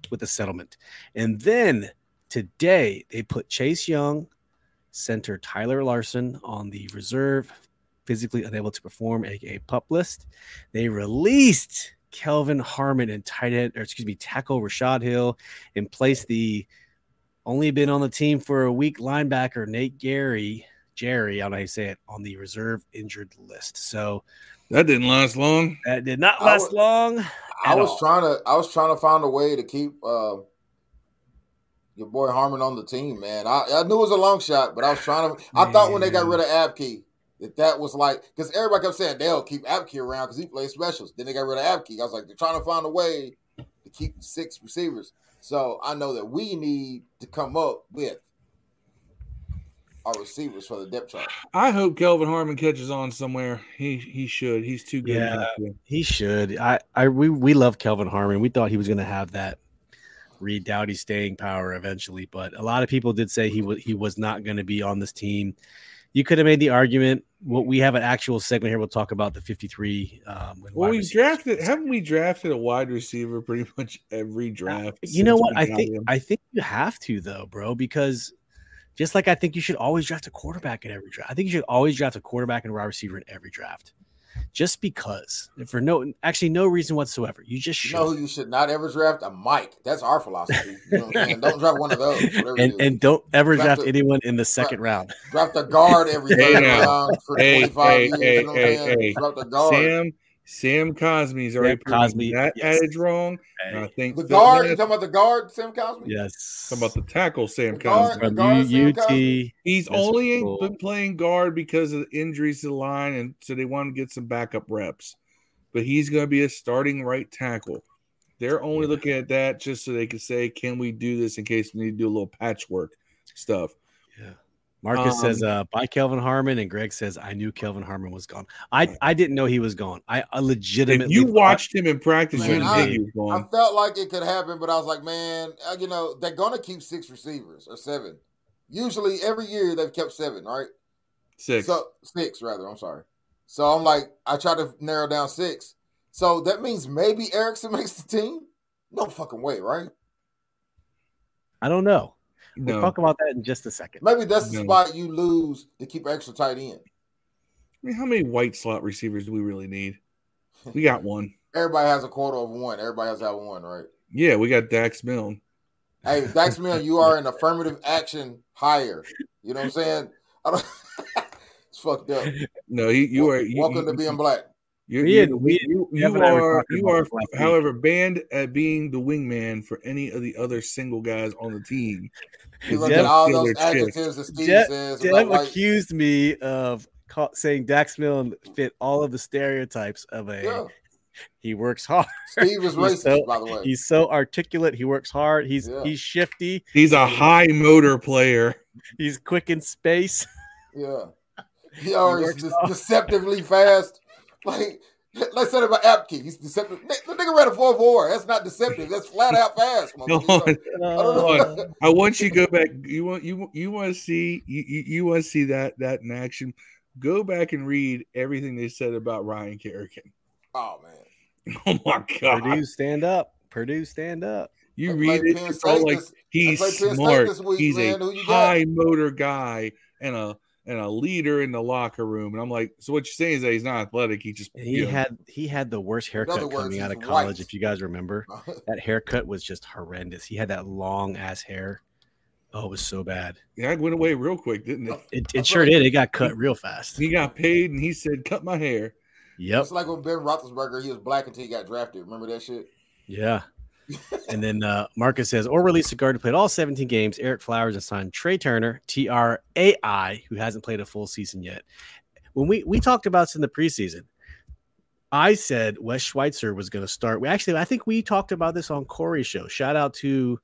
S2: with a settlement. And then today they put Chase Young, center Tyler Larsen on the reserve, physically unable to perform, aka pup list. They released Kelvin Harmon and tight end, or excuse me, tackle Rashad Hill, and placed the only been on the team for a week linebacker Nate Gary, Jerry, I don't know how you say it, on the reserve injured list. So
S1: that didn't last long.
S2: That did not last was, long.
S3: I was all. trying to I was trying to find a way to keep uh, your boy Harmon on the team, man. I, I knew it was a long shot, but I was trying to. I thought when they got rid of Apke that that was like because everybody kept saying they'll keep Apke around because he plays specials. Then they got rid of Apke. I was like, they're trying to find a way to keep six receivers. So I know that we need to come up with our receivers for the depth chart.
S1: I hope Kelvin Harmon catches on somewhere. He he should. He's too good.
S2: Yeah, he should. I I we we love Kelvin Harmon. We thought he was going to have that Reed Doughty staying power eventually, but a lot of people did say he was he was not going to be on this team. You could have made the argument. Well, we have an actual segment here. We'll talk about the 53. Um,
S1: well, we drafted. Haven't we drafted a wide receiver pretty much every draft?
S2: You know what? I think him? I think you have to though, bro, because just like I think you should always draft a quarterback in every draft. I think you should always draft a quarterback and a wide receiver in every draft. Just because, for no, actually, no reason whatsoever. You just should.
S3: You know who you should not ever draft? A Mike. That's our philosophy. You know don't draft one of those.
S2: And, and don't ever draft, draft a, anyone in the second
S3: draft,
S2: round.
S3: Draft a guard every third round for hey, 25 hey, years. Hey, you know hey, hey,
S1: Draft a guard. Sam, Sam Cosmi's already
S2: Sam Cosmi,
S1: that
S2: yes.
S1: adage wrong. And I think
S3: The
S1: Phil
S3: guard, you talking about the guard, Sam Cosmi?
S2: Yes.
S1: talking about the tackle, Sam
S3: The guard-
S1: Cosmi.
S2: from
S3: guard, Sam
S2: UT.
S3: Cosmi?
S1: He's
S2: That's
S1: only
S2: cool.
S1: been playing guard because of the injuries to the line, and so they want to get some backup reps. But he's going to be a starting right tackle. They're only
S2: Yeah.
S1: looking at that just so they can say, "Can we do this in case we need to do a little patchwork stuff?"
S2: Marcus
S1: Um,
S2: says, uh, "Bye, Kelvin Harmon," and Greg says, "I knew Kelvin Harmon was gone. I I didn't know he was gone. I, I
S1: If
S2: legitimately
S1: you watched him in practice,
S3: Man,
S1: you
S3: I-
S1: he was
S3: I felt like it could happen, but I was like, man, uh, you know, they're gonna keep six receivers or seven. Usually, every year they've kept seven, right?
S1: Six.
S3: So six, rather. I'm sorry. So I'm like, I try to narrow down six. So that means maybe Erickson makes the team. No fucking way, right?
S2: I don't know. We'll
S1: no,
S2: talk about that in just a second.
S3: Maybe that's the
S1: No.
S3: spot you lose to keep extra tight end.
S1: I mean, how many white slot receivers do we really need? We got one.
S3: Everybody has a quarter of one. Everybody has that one, right?
S1: Yeah, we got Dax Milne.
S3: Hey, Dax Milne, you are an affirmative action hire. You know what I'm saying? I don't, it's fucked up.
S1: No, he, you are. You,
S3: Welcome
S1: you,
S3: to being black.
S1: You,
S2: We
S1: you,
S2: had- we-
S1: you, you
S2: Jeff and I were
S1: are, you are,
S2: this week.
S1: however, banned at being the wingman for any of the other single guys on the team.
S3: You look
S2: Jeff-
S3: at all those adjectives that Steve
S2: Jeff-
S3: says
S2: Dev
S3: about white.
S2: accused me of ca- saying Dax Milne fit all of the stereotypes of a.
S3: Yeah,
S2: He works hard.
S3: Steve is
S2: He's
S3: racist,
S2: so-
S3: by the way.
S2: He's so articulate. He works hard. He's
S3: Yeah.
S2: he's shifty.
S1: He's a high motor player.
S2: He's quick in space.
S3: Yeah, he always
S2: works
S3: de- deceptively fast. Like let's say about Apke, he's deceptive. The nigga ran a four four. That's not deceptive. That's flat out fast.
S1: Hold
S3: motherfucker.
S1: on.
S3: I don't
S1: I want you to go back. You want you you want to see you, you, you want to see that that in action. Go back and read everything they said about Ryan Kerrigan.
S3: Oh man,
S1: Oh my god!
S2: Purdue, stand up. Purdue, stand up.
S1: You
S3: They
S1: read
S3: played
S1: it,
S3: Penn
S1: it's all like
S3: this-
S1: he's
S3: played Penn State
S1: smart.
S3: week,
S1: he's
S3: man.
S1: A
S3: you got?
S1: high motor guy and a and a leader in the locker room. And I'm like, so what you're saying is that he's not athletic. He just
S2: He
S1: you know,
S2: had he had the worst haircut
S3: words,
S2: coming out of college.
S3: white.
S2: If you guys remember, uh-huh. that haircut was just horrendous. He had that long ass hair. Oh, it was so bad.
S1: yeah, it went away real quick, didn't it?
S2: It, it sure
S3: thought-
S2: did. It got cut real fast.
S1: He got paid and he said, "Cut my hair."
S2: Yep.
S3: It's like when Ben Roethlisberger, he was black until he got drafted. Remember that shit?
S2: Yeah. And then uh, Marcus says, or release a guard who played all 17 games, Ereck Flowers, and signed Trai Turner, T R A I, who hasn't played a full season yet. When we, we talked about this in the preseason, I said Wes Schweitzer was going to start. We actually, I think we talked about this on Corey's show. Shout out to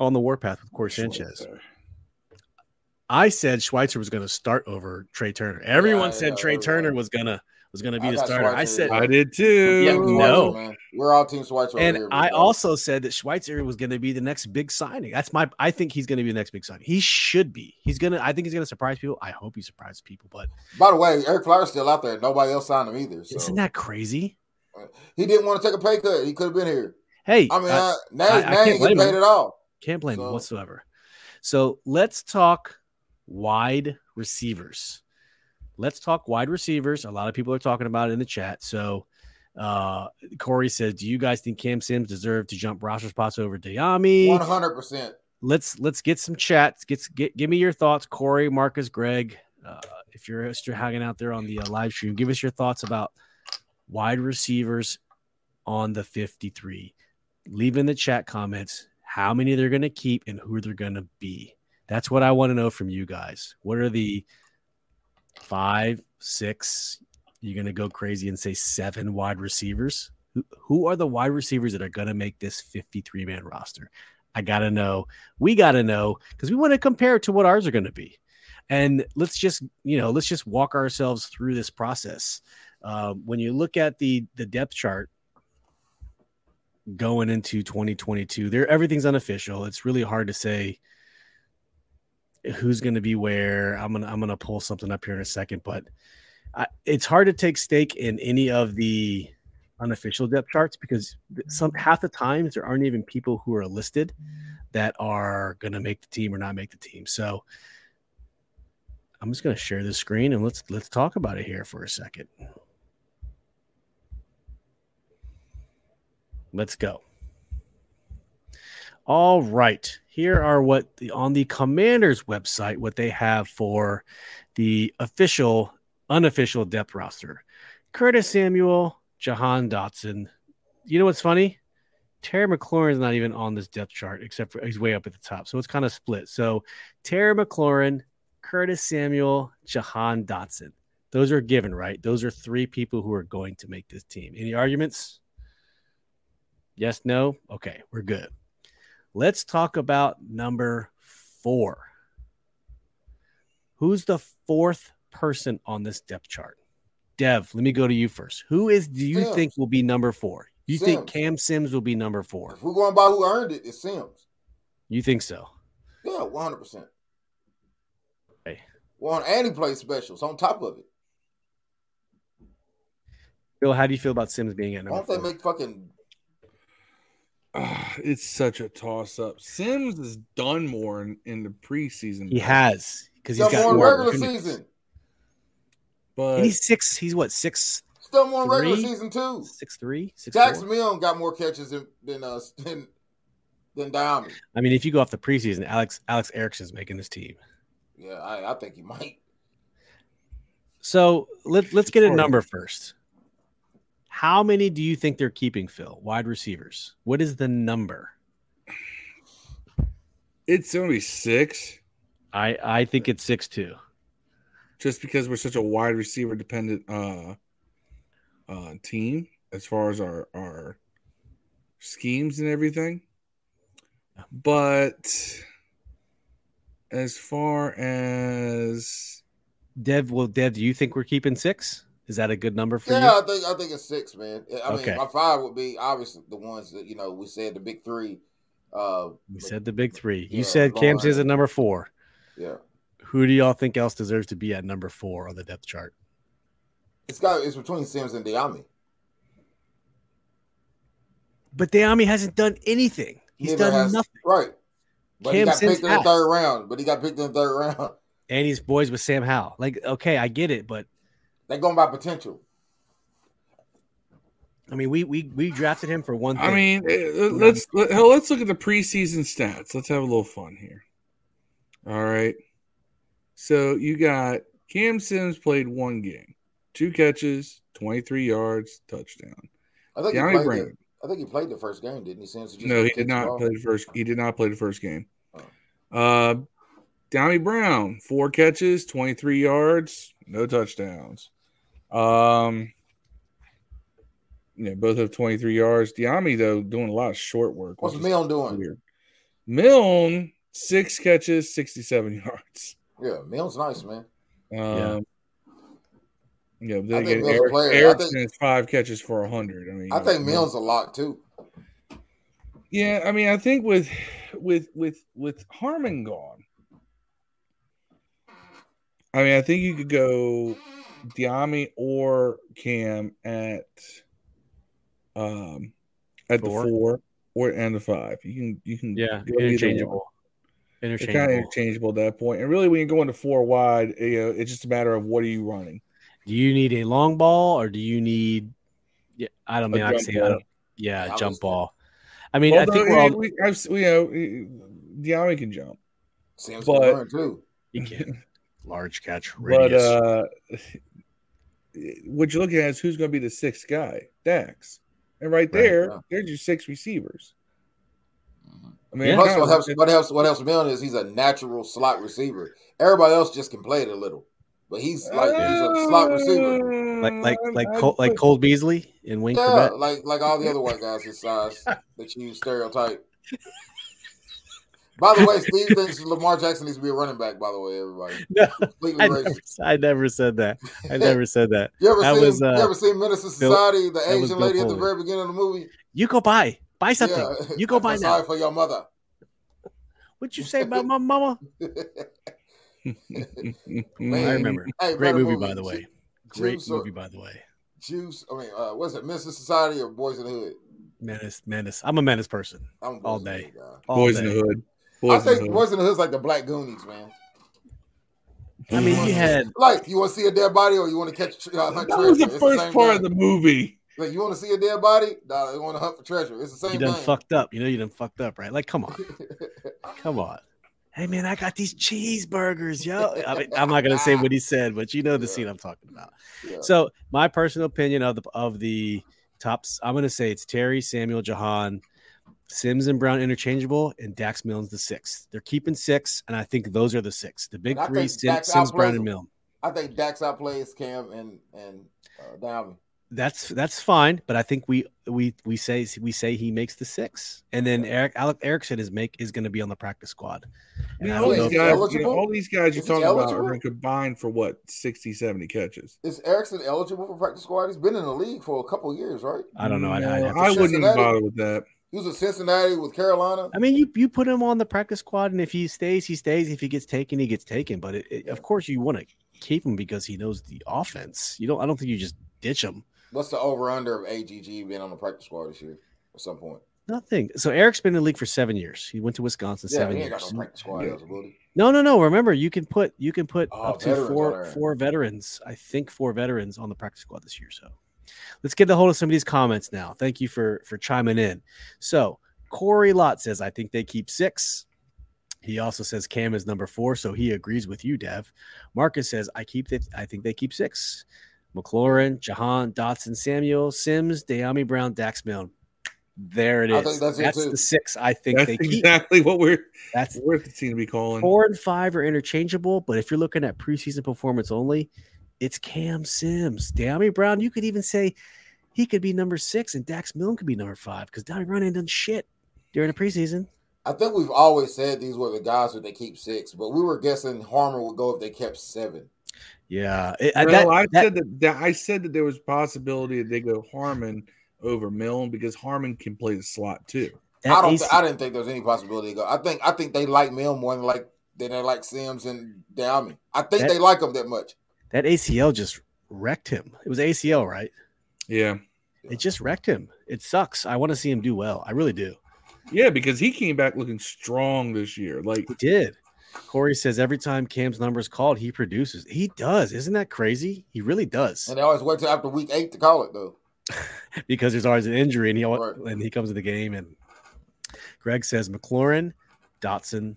S2: On the Warpath with Corey Sanchez. I said Schweitzer was going to start over Trai Turner. Everyone
S3: Yeah,
S2: said
S3: yeah, Trai.
S2: Turner was gonna was gonna be
S3: I
S2: the
S3: got
S2: starter. I said
S1: I did too.
S2: Yeah,
S3: Schweitzer,
S2: no.
S3: man. We're all Team Schweitzer.
S2: And
S3: here,
S2: I also said that Schweitzer was going to be the next big signing. That's my. I think he's going to be the next big signing. He should be. He's gonna. I think he's going to surprise people. I hope he surprises people. But
S3: By the way, Ereck Flowers still out there. Nobody else signed him either. So
S2: isn't that crazy?
S3: he didn't want to take a pay cut. He could have been here.
S2: Hey,
S3: I mean,
S2: I
S3: I, now,
S2: I- I
S3: now
S2: can't
S3: he ain't
S2: blame
S3: getting paid
S2: him.
S3: at all.
S2: can't blame him whatsoever. So let's talk wide receivers. Let's talk wide receivers. A lot of people are talking about it in the chat. So uh Corey says, "Do you guys think Cam Sims deserved to jump roster spots over Dyami?"
S3: One hundred percent.
S2: let's let's get some chats. Get get give me your thoughts, Corey, Marcus, Greg. Uh, if you're still hanging out there on the uh, live stream, give us your thoughts about wide receivers on the 53. Leave in the chat comments how many they're going to keep and who they're going to be. That's what I want to know from you guys. What are the five, six? You're going to go crazy and say seven wide receivers. Who, who are the wide receivers that are going to make this 53 man roster? I got to know. We got to know because we want to compare it to what ours are going to be. And let's just, you know, let's just walk ourselves through this process. Um, when you look at the the depth chart going into 2022, there everything's unofficial. It's really hard to say who's going to be where. I'm gonna I'm gonna pull something up here in a second, but I, it's hard to take stake in any of the unofficial depth charts because some half the times there aren't even people who are listed that are going to make the team or not make the team. So I'm just going to share the screen and let's let's talk about it here for a second. Let's go. All right. Here are what the on the Commanders website what they have for the official unofficial depth roster. Curtis Samuel, Jahan Dotson. You know what's funny? Terry McLaurin is not even on this depth chart, except for he's way up at the top. So it's kind of split. So Terry McLaurin, Curtis Samuel, Jahan Dotson. Those are given, right? Those are three people who are going to make this team. Any arguments? Yes, no? Okay, we're good. Let's talk about number four. Who's the fourth person on this depth chart? Dev, let me go to you first. Who is do you Sims. think will be number four? You Sims. think Cam Sims will be number four?
S3: If we're going by who earned it, it's Sims.
S2: You think so?
S3: Yeah, one hundred percent. Hey, well, and he plays specials on top of it.
S2: Bill, how do you feel about Sims being at number?
S3: Why don't they make fucking?
S1: Uh, it's such a toss up. Sims has done more in, in the preseason.
S2: He has because he's got
S3: more regular season.
S2: But and he's six. He's what six?
S3: Still more three? regular season too.
S2: Six three. Six
S3: Jackson Milne got more catches than than uh, than, than Dyami.
S2: I mean, if you go off the preseason, Alex Alex Erickson's making this team.
S3: Yeah, I, I think he might.
S2: So let, let's get a number first. How many do you think they're keeping, Phil? Wide receivers. What is the number?
S1: It's gonna six.
S2: I I think it's six too
S1: just because we're such a wide receiver dependent uh, uh, team as far as our our schemes and everything. But as far as
S2: Dev, well, Dev, do you think we're keeping six? Is that a good number for
S3: yeah,
S2: you?
S3: Yeah, I think I think it's six, man. I okay. mean, my five would be obviously the ones that you know we said the big three. Uh,
S2: we said the big three. You yeah, said Cam is at number four.
S3: Yeah.
S2: Who do y'all think else deserves to be at number four on the depth chart?
S3: It's got it's between Sims and Dyami.
S2: But Dyami hasn't done anything. He's done has, nothing.
S3: Right. But Cam he got picked in the third round. But he got picked in the third round.
S2: And he's boys with Sam Howell. Like, okay, I get it, but
S3: they're going by potential.
S2: I mean, we we we drafted him for one thing.
S1: I mean, eh, let's let, let's look at the preseason stats. Let's have a little fun here. All right. So you got Cam Sims played one game, two catches, 23 yards, touchdown.
S3: I think, he played, the, I think he played the first game, didn't he? Sims?
S1: He no, he did not play the first. He did not play the first game. Oh. Uh, Dyami Brown, four catches, 23 yards, no touchdowns. Um, yeah, both have 23 yards. Dyami, though, doing a lot of short work.
S3: What's Milne doing? Weird.
S1: Milne, six catches, 67 yards.
S3: Yeah, Milne's nice, man.
S1: Um, yeah. Yeah, then again, Eric, Erickson think, has five catches for hundred. I mean,
S3: I think Milne's a lot too.
S1: Yeah, I mean, I think with with with with Harmon gone, I mean, I think you could go Dyami or Cam at um at four. the four or and the five. You can you can
S2: yeah interchangeable
S1: interchangeable. kind of interchangeable at that point. And really, when you go into four wide, you know, it's just a matter of what are you running.
S2: Do you need a long ball or do you need? Yeah, I don't mean I say I don't, yeah, jump ball. I mean, I think we're all,
S1: we, I've, you know, Dyami can jump.
S3: Sam's but too.
S2: He can large catch radius.
S1: But uh, what you're looking at is who's going to be the sixth guy, Dax, and right, right there, yeah. there's your six receivers. Mm-hmm.
S3: I mean, yeah. plus what helps what helps what helps Milne is he's a natural slot receiver. Everybody else just can play it a little, but he's like he's a slot receiver,
S2: like like uh, like Cole, like Cole Beasley and Wink.
S3: Yeah, like like all the other white guys his size that you stereotype. By the way, Steve thinks Lamar Jackson needs to be a running back. By the way, everybody.
S2: No, I never, I, never, said that. I never said that.
S3: you ever seen? Was, uh, you ever seen Menace Society? The Asian lady at the very beginning of the movie.
S2: You go buy, Buy something. Yeah. You go buy now.
S3: Sorry for your mother.
S2: What'd you say about my mama? Man, I remember. Hey, Great movie, movie, by the way. Great Juice movie, or, by the way.
S3: Juice. I mean, uh, what's it? Menace Society or Boys in the Hood?
S2: Menace, Menace. I'm a Menace person. I'm all day.
S1: All Boys day. in the Hood.
S3: Boys I think Boys in the Hood is like the Black Goonies, man.
S2: I mean, you had
S3: like you want to see a dead body or you want to catch. Uh,
S1: that was the first the part guy. of the movie.
S3: Like you want to see a dead body? Nah, you want to hunt for treasure. It's the same.
S2: You done
S3: thing.
S2: fucked up. You know you done fucked up, right? Like, come on, come on. hey man, I got these cheeseburgers, yo. I mean, I'm not gonna say what he said, but you know the yeah. scene I'm talking about. Yeah. So my personal opinion of the of the tops, I'm gonna say it's Terry, Samuel, Jahan, Sims and Brown interchangeable, and Dax Milne's the sixth. They're keeping six, and I think those are the six. The big three: Sims, Sims Brown, and Milne.
S3: I think Dax outplays Cam and and uh, Dyami
S2: that's that's fine, but I think we we we say we say he makes the six, and then Eric Alec Erickson is make is going to be on the practice squad.
S1: And all, these guys, you know, all these guys you're talking about are going to combine for what 60, 70 catches.
S3: Is Erickson eligible for practice squad? He's been in the league for a couple years, right?
S2: I don't know.
S1: No, I, I wouldn't even bother with that.
S3: He was in Cincinnati with Carolina.
S2: I mean, you you put him on the practice squad, and if he stays, he stays. If he gets taken, he gets taken. But it, it, of course, you want to keep him because he knows the offense. You don't. I don't think you just ditch him.
S3: What's the over under of AGG being on the practice squad this year at some point?
S2: Nothing. So Eric's been in the league for seven years. He went to Wisconsin yeah, seven years. No, squad, yeah. no, no, no. Remember, you can put you can put oh, up to four four veterans. I think four veterans on the practice squad this year. So let's get the hold of some of these comments now. Thank you for for chiming in. So Corey Lott says, I think they keep six. He also says Cam is number four, so he agrees with you, Dev. Marcus says, I keep it. I think they keep six. McLaurin, Jahan, Dotson, Samuel, Sims, Dyami Brown, Dax Milne. There it is. that's, that's the six. I think
S1: that's
S2: they
S1: exactly what we're that's what we're the to be calling.
S2: Four and five are interchangeable, but if you're looking at preseason performance only, it's Cam Sims, Dyami Brown. You could even say he could be number six, and Dax Milne could be number five because Dyami Brown ain't done shit during the preseason.
S3: I think we've always said these were the guys that they keep six, but we were guessing Harmon would go if they kept seven.
S2: Yeah,
S1: it, well, that, I that, said that, that, I said that there was possibility that they go Harmon over Milne because Harmon can play the slot too.
S3: I don't. AC- I didn't think there was any possibility to go. I think. I think they like Milne more than like than they like Sims and Dyami. I think that, they like them that much.
S2: That ACL just wrecked him. It was ACL, right?
S1: Yeah.
S2: It just wrecked him. It sucks. I want to see him do well. I really do.
S1: Yeah, because he came back looking strong this year. Like
S2: he did. Corey says every time Cam's number is called, he produces. He does. Isn't that crazy? He really does.
S3: And they always wait till after week eight to call it, though.
S2: because there's always an injury, and he right. and he comes to the game. And Greg says McLaurin, Dotson,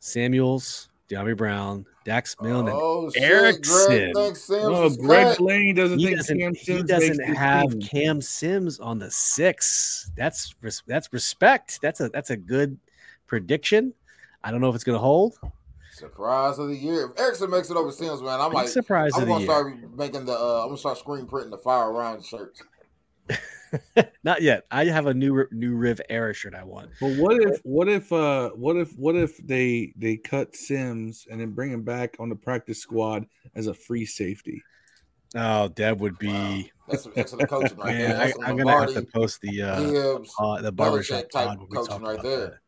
S2: Samuels, Dyami Brown, Dax Milne, oh, Erickson. Greg
S1: oh, Greg Lane doesn't he think
S2: doesn't,
S1: Cam Sims
S2: he doesn't have Cam Sims on the six. That's that's respect. That's a that's a good prediction. I don't know if it's going to hold.
S3: Surprise of the year. If Erickson makes it over Sims, man, I'm Big like,
S2: surprise
S3: I'm
S2: gonna
S3: start making the. Uh, I'm gonna start screen printing the fire around shirts.
S2: Not yet. I have a new new Riv era shirt I want.
S1: But what if what if uh what if what if they they cut Sims and then bring him back on the practice squad as a free safety?
S2: Oh, Deb would be. Wow.
S3: That's excellent coaching right Man,
S2: there. I, am gonna have to post the uh, Gibbs, uh the barbershop
S3: type coaching right there. That.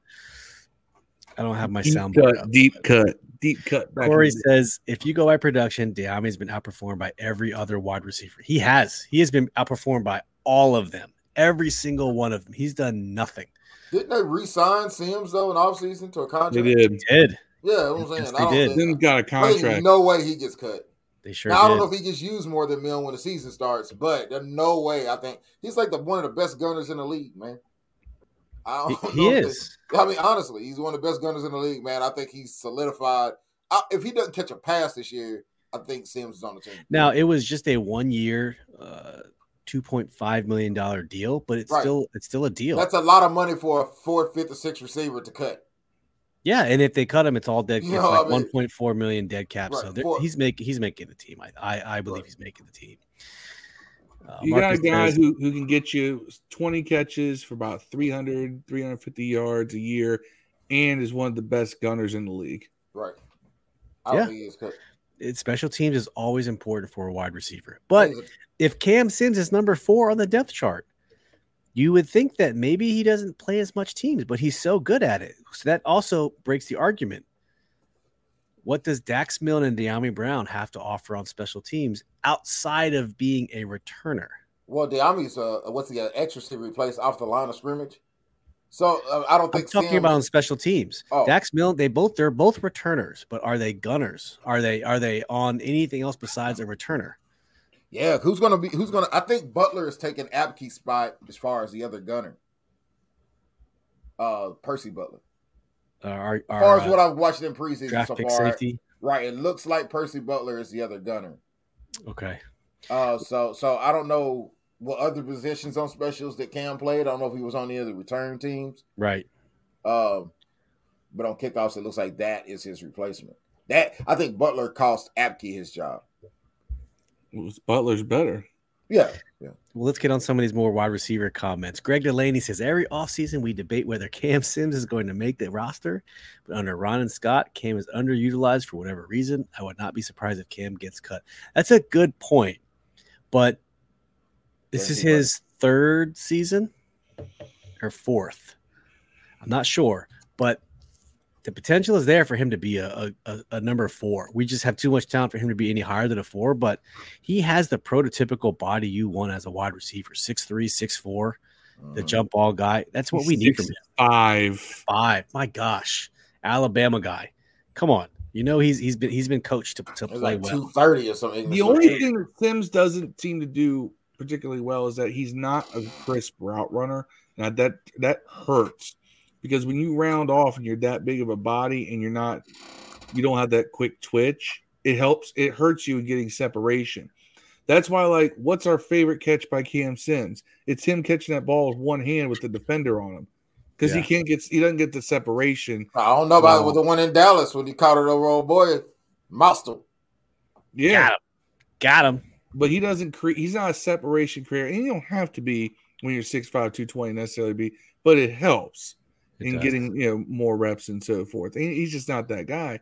S2: I don't have my
S1: deep
S2: sound.
S1: Cut, deep cut, deep cut.
S2: Corey says, if you go by production, Dyami's been outperformed by every other wide receiver. He has. He has been outperformed by all of them. Every single one of them. He's done nothing.
S3: Didn't they re-sign Sims though in offseason to a contract?
S1: They did.
S2: did.
S3: Yeah, I'm saying. Yes,
S2: they did.
S1: Sims got a contract.
S3: No way he gets cut.
S2: They sure.
S3: Now, I don't know if he gets used more than Mill when the season starts, but there's no way. I think he's like the one of the best gunners in the league, man.
S2: I don't he, he is.
S3: I mean, honestly, he's one of the best gunners in the league, man. I think he's solidified. I, if he doesn't catch a pass this year, I think Sims is on the team.
S2: Now, it was just a one year, uh, two point five million dollar deal, but it's right. still it's still a deal.
S3: That's a lot of money for a fourth, fifth, or sixth receiver to cut.
S2: Yeah, and if they cut him, it's all dead. You it's like I mean? one point four million dead cap. Right. So he's making he's making the team. I I, I believe right. he's making the team.
S1: Uh, you Marcus got a guy who, who can get you 20 catches for about 300, 350 yards a year and is one of the best gunners in the league.
S3: Right.
S2: I yeah. It's special teams is always important for a wide receiver. But if Cam Sims is number four on the depth chart, you would think that maybe he doesn't play as much teams, but he's so good at it. So that also breaks the argument what does Dax Milne and Dyami Brown have to offer on special teams outside of being a returner?
S3: Well, Dyami's uh, what's the uh, extra to replace off the line of scrimmage. So uh, I don't think
S2: I'm talking about on special teams. Oh. Dax Milne, they both they're both returners, but are they gunners? Are they are they on anything else besides a returner?
S3: Yeah, who's gonna be who's gonna I think Butler is taking Apke's spot as far as the other gunner. Uh Percy Butler.
S2: Uh, our,
S3: as far as
S2: uh,
S3: what I've watched in preseason so far,
S2: safety.
S3: right? It looks like Percy Butler is the other gunner.
S2: Okay.
S3: Uh, so so I don't know what other positions on specials that Cam played. I don't know if he was on any of the return teams.
S2: Right.
S3: Um, but on kickoffs, it looks like that is his replacement. That I think Butler cost Apke his job.
S1: Butler's better.
S3: Yeah, yeah.
S2: Well, let's get on some of these more wide receiver comments. Greg Delaney says every offseason we debate whether Cam Sims is going to make the roster, but under Ron and Scott, Cam is underutilized for whatever reason. I would not be surprised if Cam gets cut. That's a good point, but this is his third season or fourth. I'm not sure, but the potential is there for him to be a, a, a, number four. We just have too much talent for him to be any higher than a four, but he has the prototypical body you want as a wide receiver six three, six four, the
S3: Mhm.
S2: jump ball guy. That's what we need from him.
S1: Five.
S2: Five. My gosh. Alabama guy. Come on. You know he's he's been he's been coached to, to play
S3: like
S2: well.
S3: two thirty or something.
S1: The only thing that Sims doesn't seem to do particularly well is that he's not a crisp route runner. Now that that hurts because when you round off and you're that big of a body and you're not, you don't have that quick twitch. It helps. It hurts you in getting separation. That's why, like, what's our favorite catch by Cam Sims? It's him catching that ball with one hand with the defender on him because
S2: Yeah.
S1: he can't get. He doesn't get the separation.
S3: I don't know about
S1: Wow.
S3: with the one in Dallas when he caught it over old boy Mostel.
S1: Yeah,
S2: Got him. Got him.
S1: But he doesn't create. He's not a separation creator, and you don't have to be when you're 6'5", 220 necessarily be, but it helps
S2: It
S1: in
S2: does.
S1: getting you know more reps and so forth. And he's just not that guy.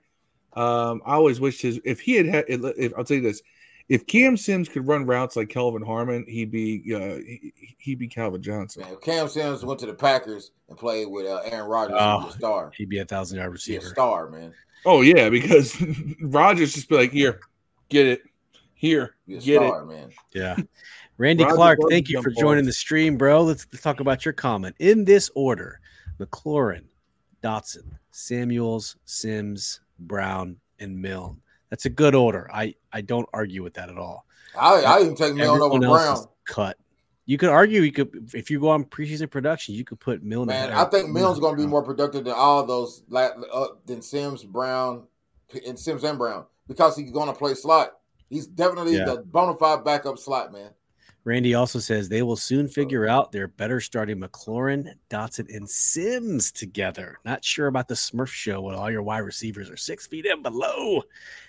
S1: Um, I always wished his if he had had if I'll tell you this, if Cam Sims could run routes like Kelvin Harmon, he'd be uh, he, he'd be Calvin Johnson.
S3: Man, if Cam Sims went to the Packers and played with uh, Aaron Rodgers, he'd be
S2: Oh.
S3: a star.
S2: He'd be a thousand yard
S3: He'd be a
S2: receiver.
S3: star, man.
S1: Oh yeah, because Rodgers just be like, here, get it, here,
S3: Be a
S1: get it.
S3: man.
S2: Yeah. Randy
S1: Roger
S2: Clark,
S1: Bud
S2: thank you
S1: jump
S2: for joining the stream, bro. Let's, let's talk about your comment. In this order McLaurin, Dotson, Samuels, Sims, Brown, and Milne. That's a good order. I, I don't argue with that at all.
S3: I, I even take Milne over
S2: Everyone else
S3: Brown.
S2: is cut. You could argue you could if you go on preseason production, you could put Milne.
S3: Man, I think
S2: of
S3: Milne's going to be more productive than all those la- uh, than Sims, Brown, and Sims and Brown because he's going to play slot. He's definitely
S2: Yeah.
S3: the bona fide backup slot, man.
S2: Randy also says they will soon figure out they're better starting McLaurin, Dotson, and Sims together. Not sure about the Smurf show when all your wide receivers are six feet and below.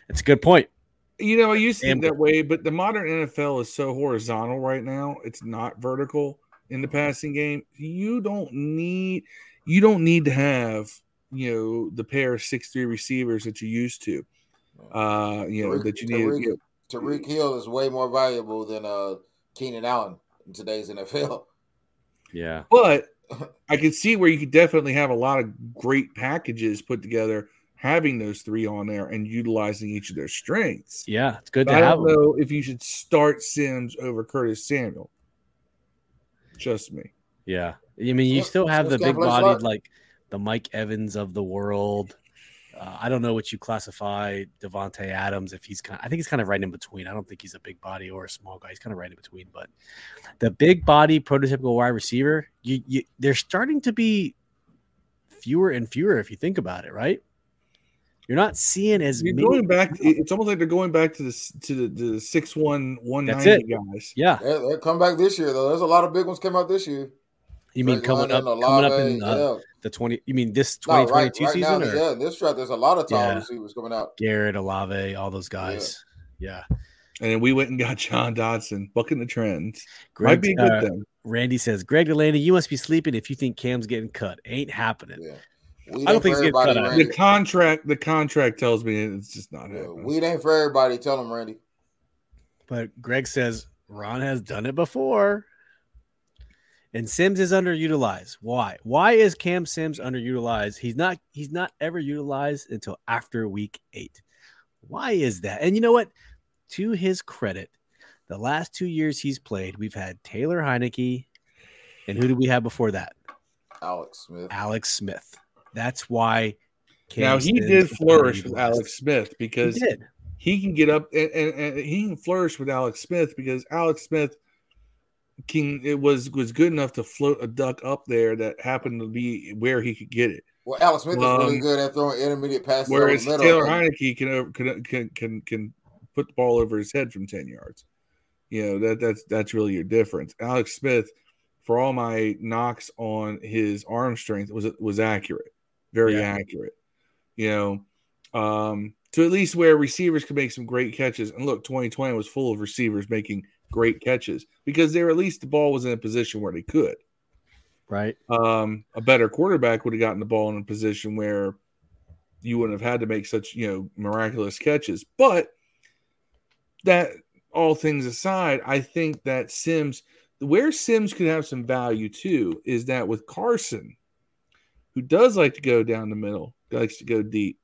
S2: That's a good point.
S1: You know, I used to think that way, but the modern NFL is so horizontal right now. It's not vertical in the passing game. You don't need you don't need to have you know the pair of six three receivers that you used to. Uh, you know that you need.
S3: Tyreek-
S1: You know,
S3: Tyreek Hill is way more valuable than uh, Keenan Allen in today's NFL.
S2: Yeah.
S1: but I can see where you could definitely have a lot of great packages put together, having those three on there and utilizing each of their strengths.
S2: Yeah. It's good
S1: But
S2: to
S1: I
S2: have
S1: don't
S2: them.
S1: know if you should start Sims over Curtis Samuel. Just me.
S2: Yeah. I mean, you
S3: Yep,
S2: still have the big
S3: play
S2: bodied, like the Mike Evans of the world. Uh, I don't know what you classify Davante Adams if he's kind. Of, I think he's kind of right in between. I don't think he's a big body or a small guy. He's kind of right in between. But the big body prototypical wide receiver, you, you they're starting to be fewer and fewer if you think about it. Right? You're not seeing as
S1: You're
S2: many.
S1: going back. It's almost like they're going back to the to the, the six one one
S2: That's
S1: ninety guys.
S2: Yeah,
S3: They will come back this year though. There's a lot of big ones came out this year.
S2: You mean
S3: Drake
S2: coming up,
S3: London,
S2: coming up in uh,
S3: yeah.
S2: the twenty? You mean this
S3: twenty
S2: twenty two twenty twenty
S3: right,
S2: two
S3: right now,
S2: season? or
S3: yeah, this draft there's a lot of tall
S2: Yeah.
S3: receivers coming out.
S2: Garrett, Olave, all those guys. Yeah.
S1: And then we went and got Jahan Dotson, bucking the trends.
S2: Greg,
S1: Might be good
S2: uh,
S1: thing.
S2: Randy says, Greg Delaney, you must be sleeping if you think Cam's getting cut. Ain't happening.
S3: Yeah. Weed
S2: I don't think
S3: for
S2: he's getting cut
S3: everybody,
S2: out.
S1: The contract, the contract tells me it's just not
S3: Yeah,
S1: happening.
S3: weed ain't for everybody. Tell them, Randy.
S2: But Greg says Ron has done it before. And Sims is underutilized. Why? Why is Cam Sims underutilized? He's not he's not ever utilized until after week eight. Why is that? And you know what? To his credit, the last two years he's played, we've had Taylor Heinicke, and who did we have before that?
S3: Alex Smith.
S2: Alex Smith. That's why. Cam
S1: now he
S2: Sims
S1: did flourish with. Alex Smith
S2: He
S1: because
S2: did.
S1: he can get up and, and, and he can flourish with Alex Smith because Alex Smith can it was was good enough to float a duck up there that happened to be where he could get it.
S3: Well, Alex Smith um, is really um, good at throwing intermediate passes.
S1: Whereas Taylor Heinicke can, can can can can put the ball over his head from ten yards. You know that that's that's really your difference. Alex Smith, for all my knocks on his arm strength, was was accurate, very yeah. accurate. You know, um, to at least where receivers could make some great catches. And look, 2020 was full of receivers making great catches because they were at least the ball was in a position where they could.
S2: Right.
S1: Um, a better quarterback would have gotten the ball in a position where you wouldn't have had to make such you know miraculous catches. But that all things aside, I think that Sims, where Sims could have some value too, is that with Carson, who does like to go down the middle, likes to go deep.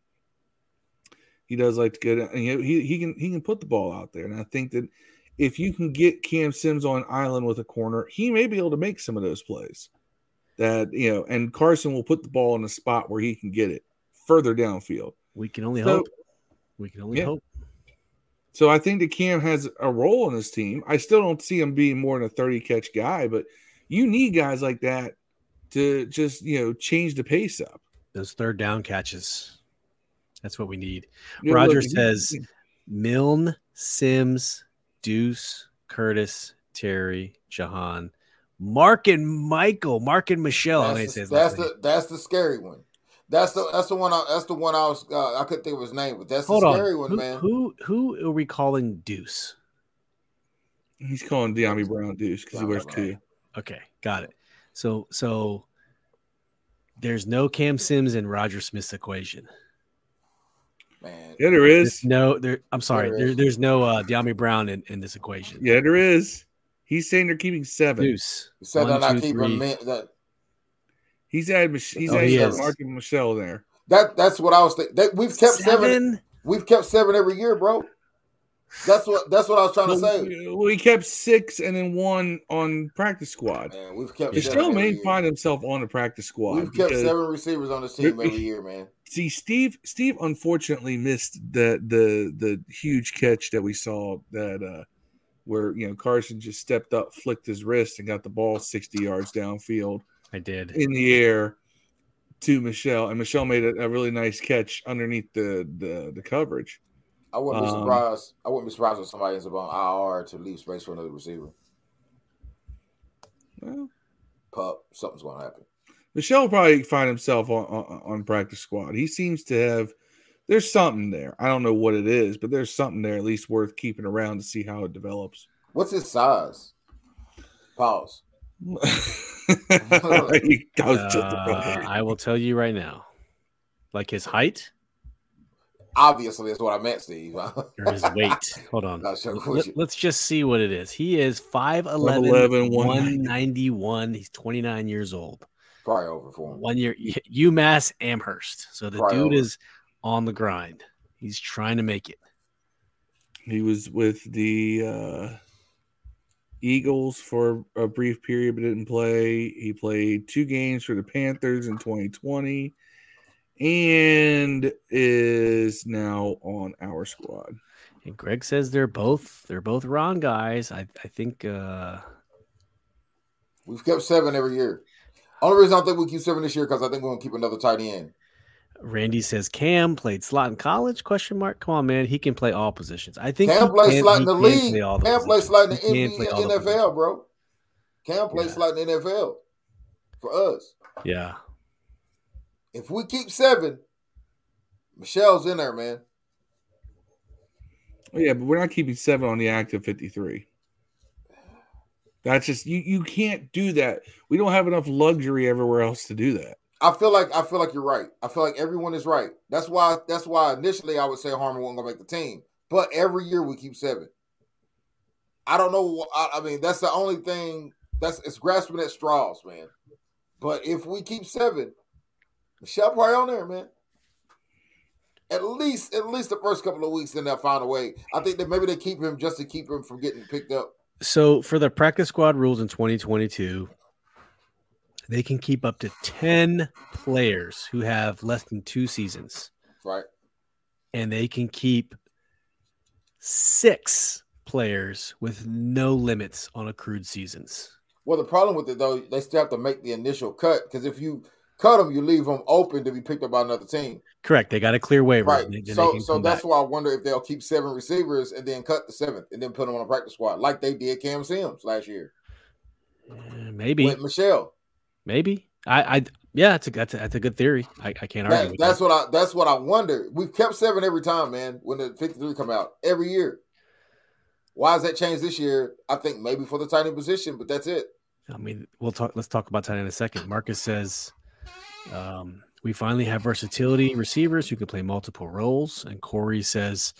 S1: He does like to go down. You know, he he can he can put the ball out there, and I think that if you can get Cam Sims on island with a corner, he may be able to make some of those plays. That you know, and Carson will put the ball in a spot where he can get it further downfield.
S2: We can only so, hope. We can only yeah. hope.
S1: So I think that Cam has a role in this team. I still don't see him being more than a 30 catch guy, but you need guys like that to just, you know, change the pace up.
S2: Those third down catches. That's what we need. Yeah, Roger look, says Milne, Sims, Deuce, Curtis, Terry, Jahan, Marken Michel, Mark and Michelle.
S3: That's, the, that's the that's the scary one. That's the that's the one. I, that's the one I was. Uh, I couldn't think of his name, but that's Hold the scary on. one,
S2: who,
S3: man.
S2: Who who are we calling Deuce?
S1: He's calling Dyami Brown Deuce because he wears two.
S2: Okay, got it. So so there's no Cam Sims in Roger Smith's equation.
S1: Man, yeah, there is.
S2: There's no, there. I'm sorry. There, there there's no uh, Dyami Brown in, in this equation.
S1: Yeah, there is. He's saying they're keeping seven.
S2: Deuce.
S3: He said One, two, keeping that
S1: He's had he's oh, had he Marken Michel there.
S3: That that's what I was thinking. We've kept seven. seven. We've kept seven every year, bro. That's what that's what I was trying to say.
S1: We kept six and then one on practice squad.
S3: Man, we've kept.
S1: He still may find himself on the practice squad.
S3: We've kept seven receivers on the team every year, man.
S1: See, Steve. Steve unfortunately missed the the the huge catch that we saw that uh where you know Carson just stepped up, flicked his wrist, and got the ball sixty yards downfield.
S2: I did
S1: in the air to Michel, and Michel made a, a really nice catch underneath the the, the coverage.
S3: I wouldn't be um, surprised. I wouldn't be surprised if somebody ends up on IR to leave space for another receiver. Well, pup, something's going to happen.
S1: Michel will probably find himself on, on, on practice squad. He seems to have. There's something there. I don't know what it is, but there's something there at least worth keeping around to see how it develops.
S3: What's his size? Pause.
S2: uh, I will tell you right now, like his height.
S3: Obviously, that's what I meant, Steve.
S2: or his weight. Hold on. Let, us just see what it is. He is 5'11, 191. He's 29 years old.
S3: Probably over for him.
S2: One year, UMass Amherst. So the Probably dude over. is on the grind. He's trying to make it.
S1: He was with the uh, Eagles for a brief period, but didn't play. He played two games for the Panthers in 2020 and is now on our squad.
S2: And Greg says they're both they're both wrong guys. I I think uh
S3: we've kept seven every year. Only reason I think we keep seven this year because I think we're gonna keep another tight end.
S2: Randy says Cam played slot in college? Question mark. Come on, man. He can play all positions. I think
S3: Cam plays slot in the league. Cam plays slot in the NFL, bro. Cam plays yeah. slot in the NFL for us.
S2: Yeah.
S3: If we keep seven, Michel's in there, man.
S1: Oh, yeah, but we're not keeping seven on the active 53. That's just you you can't do that. We don't have enough luxury everywhere else to do that.
S3: I feel like I feel like you're right. I feel like everyone is right. That's why that's why initially I would say Harmon wasn't gonna make the team. But every year we keep seven. I don't know. I, I mean, that's the only thing. That's it's grasping at straws, man. But if we keep seven, Michel probably on there, man. At least, at least the first couple of weeks, then they'll find a way. I think that maybe they keep him just to keep him from getting picked up.
S2: So for the practice squad rules in 2022, they can keep up to 10 players who have less than two seasons.
S3: Right.
S2: And they can keep six players with no limits on accrued seasons.
S3: Well, the problem with it though, they still have to make the initial cut because if you cut them, you leave them open to be picked up by another team.
S2: Correct. They got a clear waiver.
S3: Right. so, so that's back. why I wonder if they'll keep seven receivers and then cut the seventh and then put them on a practice squad like they did Cam Sims last year.
S2: Uh, maybe
S3: with Michel.
S2: Maybe. I, I yeah, that's a, that's a, that's a good theory. I, I can't
S3: that,
S2: argue.
S3: that's
S2: that.
S3: what I that's what I wonder. We've kept seven every time, man. When the fifty three come out every year. Why has that changed this year? I think maybe for the tight end position, but that's it.
S2: I mean, we'll talk. Let's talk about tight end in a second. Marcus says, um, "We finally have versatility receivers who can play multiple roles." And Corey says,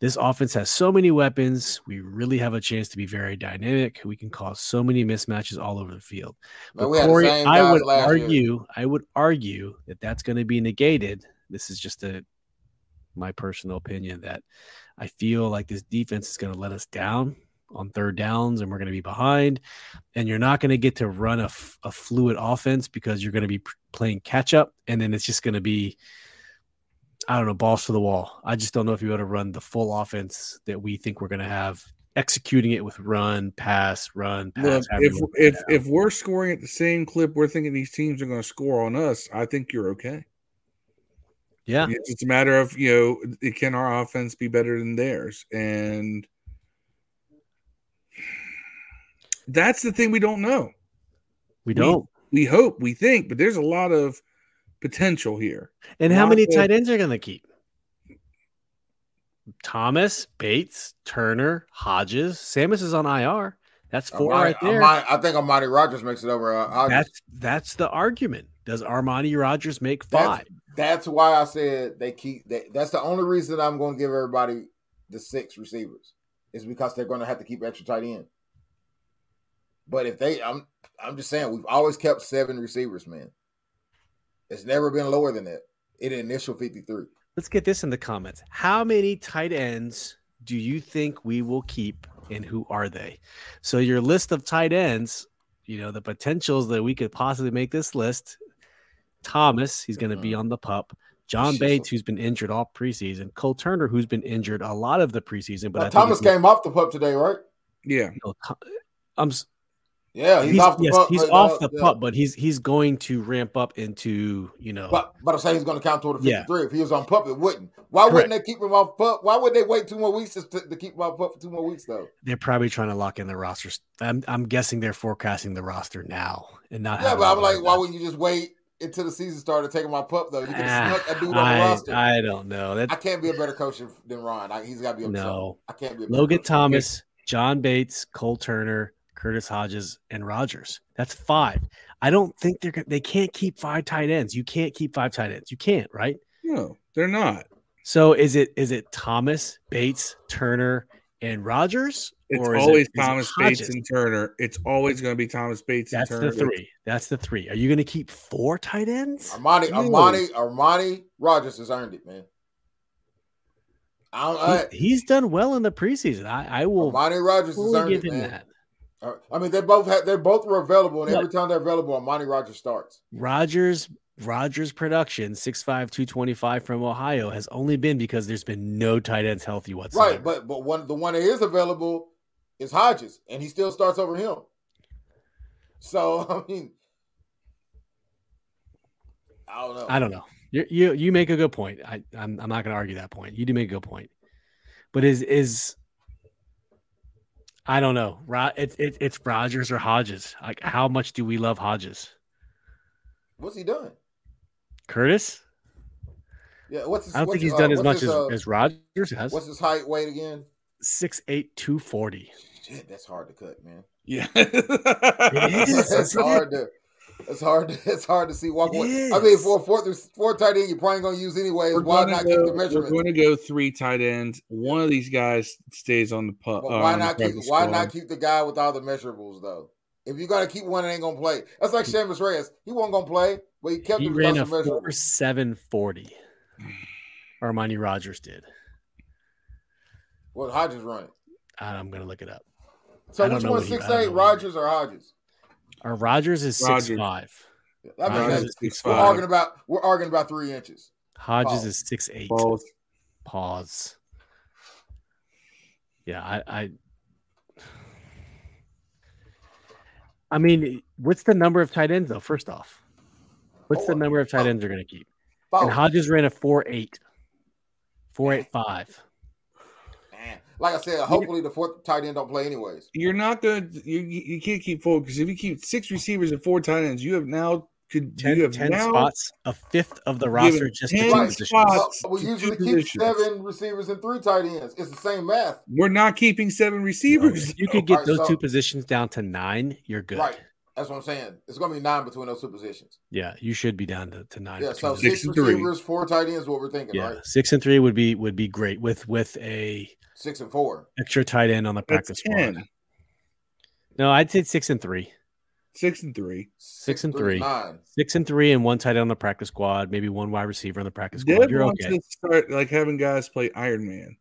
S2: "This offense has so many weapons. We really have a chance to be very dynamic. We can cause so many mismatches all over the field." But Corey, I would argue, year. I would argue that that's going to be negated. This is just a my personal opinion that I feel like this defense is going to let us down on third downs and we're going to be behind. And you're not going to get to run a, f- a fluid offense because you're going to be playing catch up. And then it's just going to be, I don't know, balls to the wall. I just don't know if you're able to run the full offense that we think we're going to have executing it with run, pass, run, pass. Look,
S1: if if if we're scoring at the same clip, we're thinking these teams are going to score on us. I think you're okay.
S2: Yeah,
S1: it's a matter of you know, can our offense be better than theirs, and that's the thing we don't know.
S2: We don't.
S1: We, we hope, we think, but there's a lot of potential here.
S2: And how many of, tight ends are going to keep? Thomas, Bates, Turner, Hodges. Sammis is on IR. That's four Armani, right there.
S3: Armani, I think Armani Rogers makes it over. Uh,
S2: that's that's the argument. Does Armani Rogers make five?
S3: That's, that's why I said they keep. They, that's the only reason I'm going to give everybody the six receivers is because they're going to have to keep extra tight end. But if they, I'm, I'm just saying, we've always kept seven receivers, man. It's never been lower than that in initial 53.
S2: Let's get this in the comments. How many tight ends do you think we will keep and who are they? So your list of tight ends, you know, the potentials that we could possibly make this list. Thomas, he's going to be mm-hmm. on the pup. John Bates, who's been injured all preseason. Cole Turner, who's been injured a lot of the preseason. But
S3: Thomas came off the pup today, right?
S1: Yeah.
S2: I'm
S3: yeah, he's, he's off the
S2: yes,
S3: pup,
S2: he's but, off uh, the yeah. pup, but he's he's going to ramp up into you know.
S3: But but I'm saying he's going to count toward the 53. Yeah. If he was on pup, it wouldn't. Why Correct. wouldn't they keep him off pup? Why would they wait two more weeks to, to keep him off pup for two more weeks though?
S2: They're probably trying to lock in the roster. I'm I'm guessing they're forecasting the roster now and not.
S3: Yeah, but I'm like, why wouldn't you just wait until the season started him off pup though? You could have snuck a dude on
S2: I,
S3: the roster.
S2: I don't know. That's,
S3: I can't be a better coach than Ron. I, he's got to be.
S2: No,
S3: I can't be.
S2: Logan Thomas, John Bates, Cole Turner. Curtis Hodges, and Rogers. That's five. I don't think they're they can't keep five tight ends. You can't keep five tight ends. You can't, right?
S1: No, they're not.
S2: So is it is it Thomas, Bates, Turner, and Rogers?
S1: It's always it, Thomas Bates and Turner. It's always going to be Thomas Bates
S2: That's
S1: and Turner.
S2: the three. That's the three. Are you going to keep four tight ends?
S3: Armani, Armani, Armani Rogers has earned it, man.
S2: I, he, he's done well in the preseason. I, I will.
S3: Armani Rogers has earned give it, man. that. I mean, they both have, they both were available, and every time they're available, Monty Rogers starts.
S2: Rogers Rogers production, 6'5", 225 from Ohio, has only been because there's been no tight ends healthy whatsoever.
S3: Right, but but one the one that is available is Hodges, and he still starts over him. So I mean, I don't know.
S2: I don't know. You you you make a good point. I I'm, I'm not going to argue that point. You do make a good point. But is is I don't know. It's it, it's Rogers or Hodges. Like, how much do we love Hodges?
S3: What's he done?
S2: Curtis.
S3: Yeah, what's his,
S2: I don't
S3: think
S2: he's uh, done as much his, as, uh, as Rogers has.
S3: What's his height, weight again?
S2: Six eight two forty.
S3: Shit, that's hard to cut, man.
S1: Yeah,
S3: it is. That's hard to. It's hard. To, it's hard to see walk away. I mean, for a fourth, four tight end, you're probably going to use anyway. Why not go, keep the measurement?
S1: We're going to go three tight ends. One of these guys stays on the pup.
S3: Uh, why not keep? Why not keep the guy with all the measurables though? If you got to keep one, it ain't going to play. That's like Sammis Reyes. He wasn't going to play, but he kept.
S2: He ran a four seven forty. Armani Rogers did.
S3: What Hodges running?
S2: I'm going to look it up.
S3: So which one six eight Rogers or Hodges?
S2: Our Rogers is Rogers. six five.
S3: That Rogers is six we're arguing about we're arguing about three inches.
S2: Hodges Pause. is six eight.
S1: Pause.
S2: Pause. Yeah, I, I I mean, what's the number of tight ends though? First off, What's the oh, number of tight oh. ends they're going to keep? Four. And Hodges ran a four eight, four eight five.
S3: Man, like I said, hopefully the fourth tight end don't play anyways.
S1: You're not going to you you can't keep four because if you keep six receivers and four tight ends, you have now could
S2: 10,
S1: you have
S2: 10
S1: now,
S2: spots, a fifth of the roster just to
S3: two positions. we usually keep positions. seven receivers and three tight ends. It's the same math.
S1: We're not keeping seven receivers.
S2: No, you could get right, those so, two positions down to nine. You're good. Right.
S3: That's what I'm saying. It's going to be nine between those two positions.
S2: Yeah, you should be down to, to nine.
S3: Yeah, so six, six receivers, three. four tight ends. What we're thinking, yeah, right?
S2: Six and three would be would be great with with a
S3: six and four
S2: extra tight end on the practice squad. No, I'd say six and three.
S1: Six and three.
S2: Six, six and three. Nine. Six and three, and one tight end on the practice squad. Maybe one wide receiver on the practice squad. Dad You're okay.
S1: To start like having guys play Iron Man.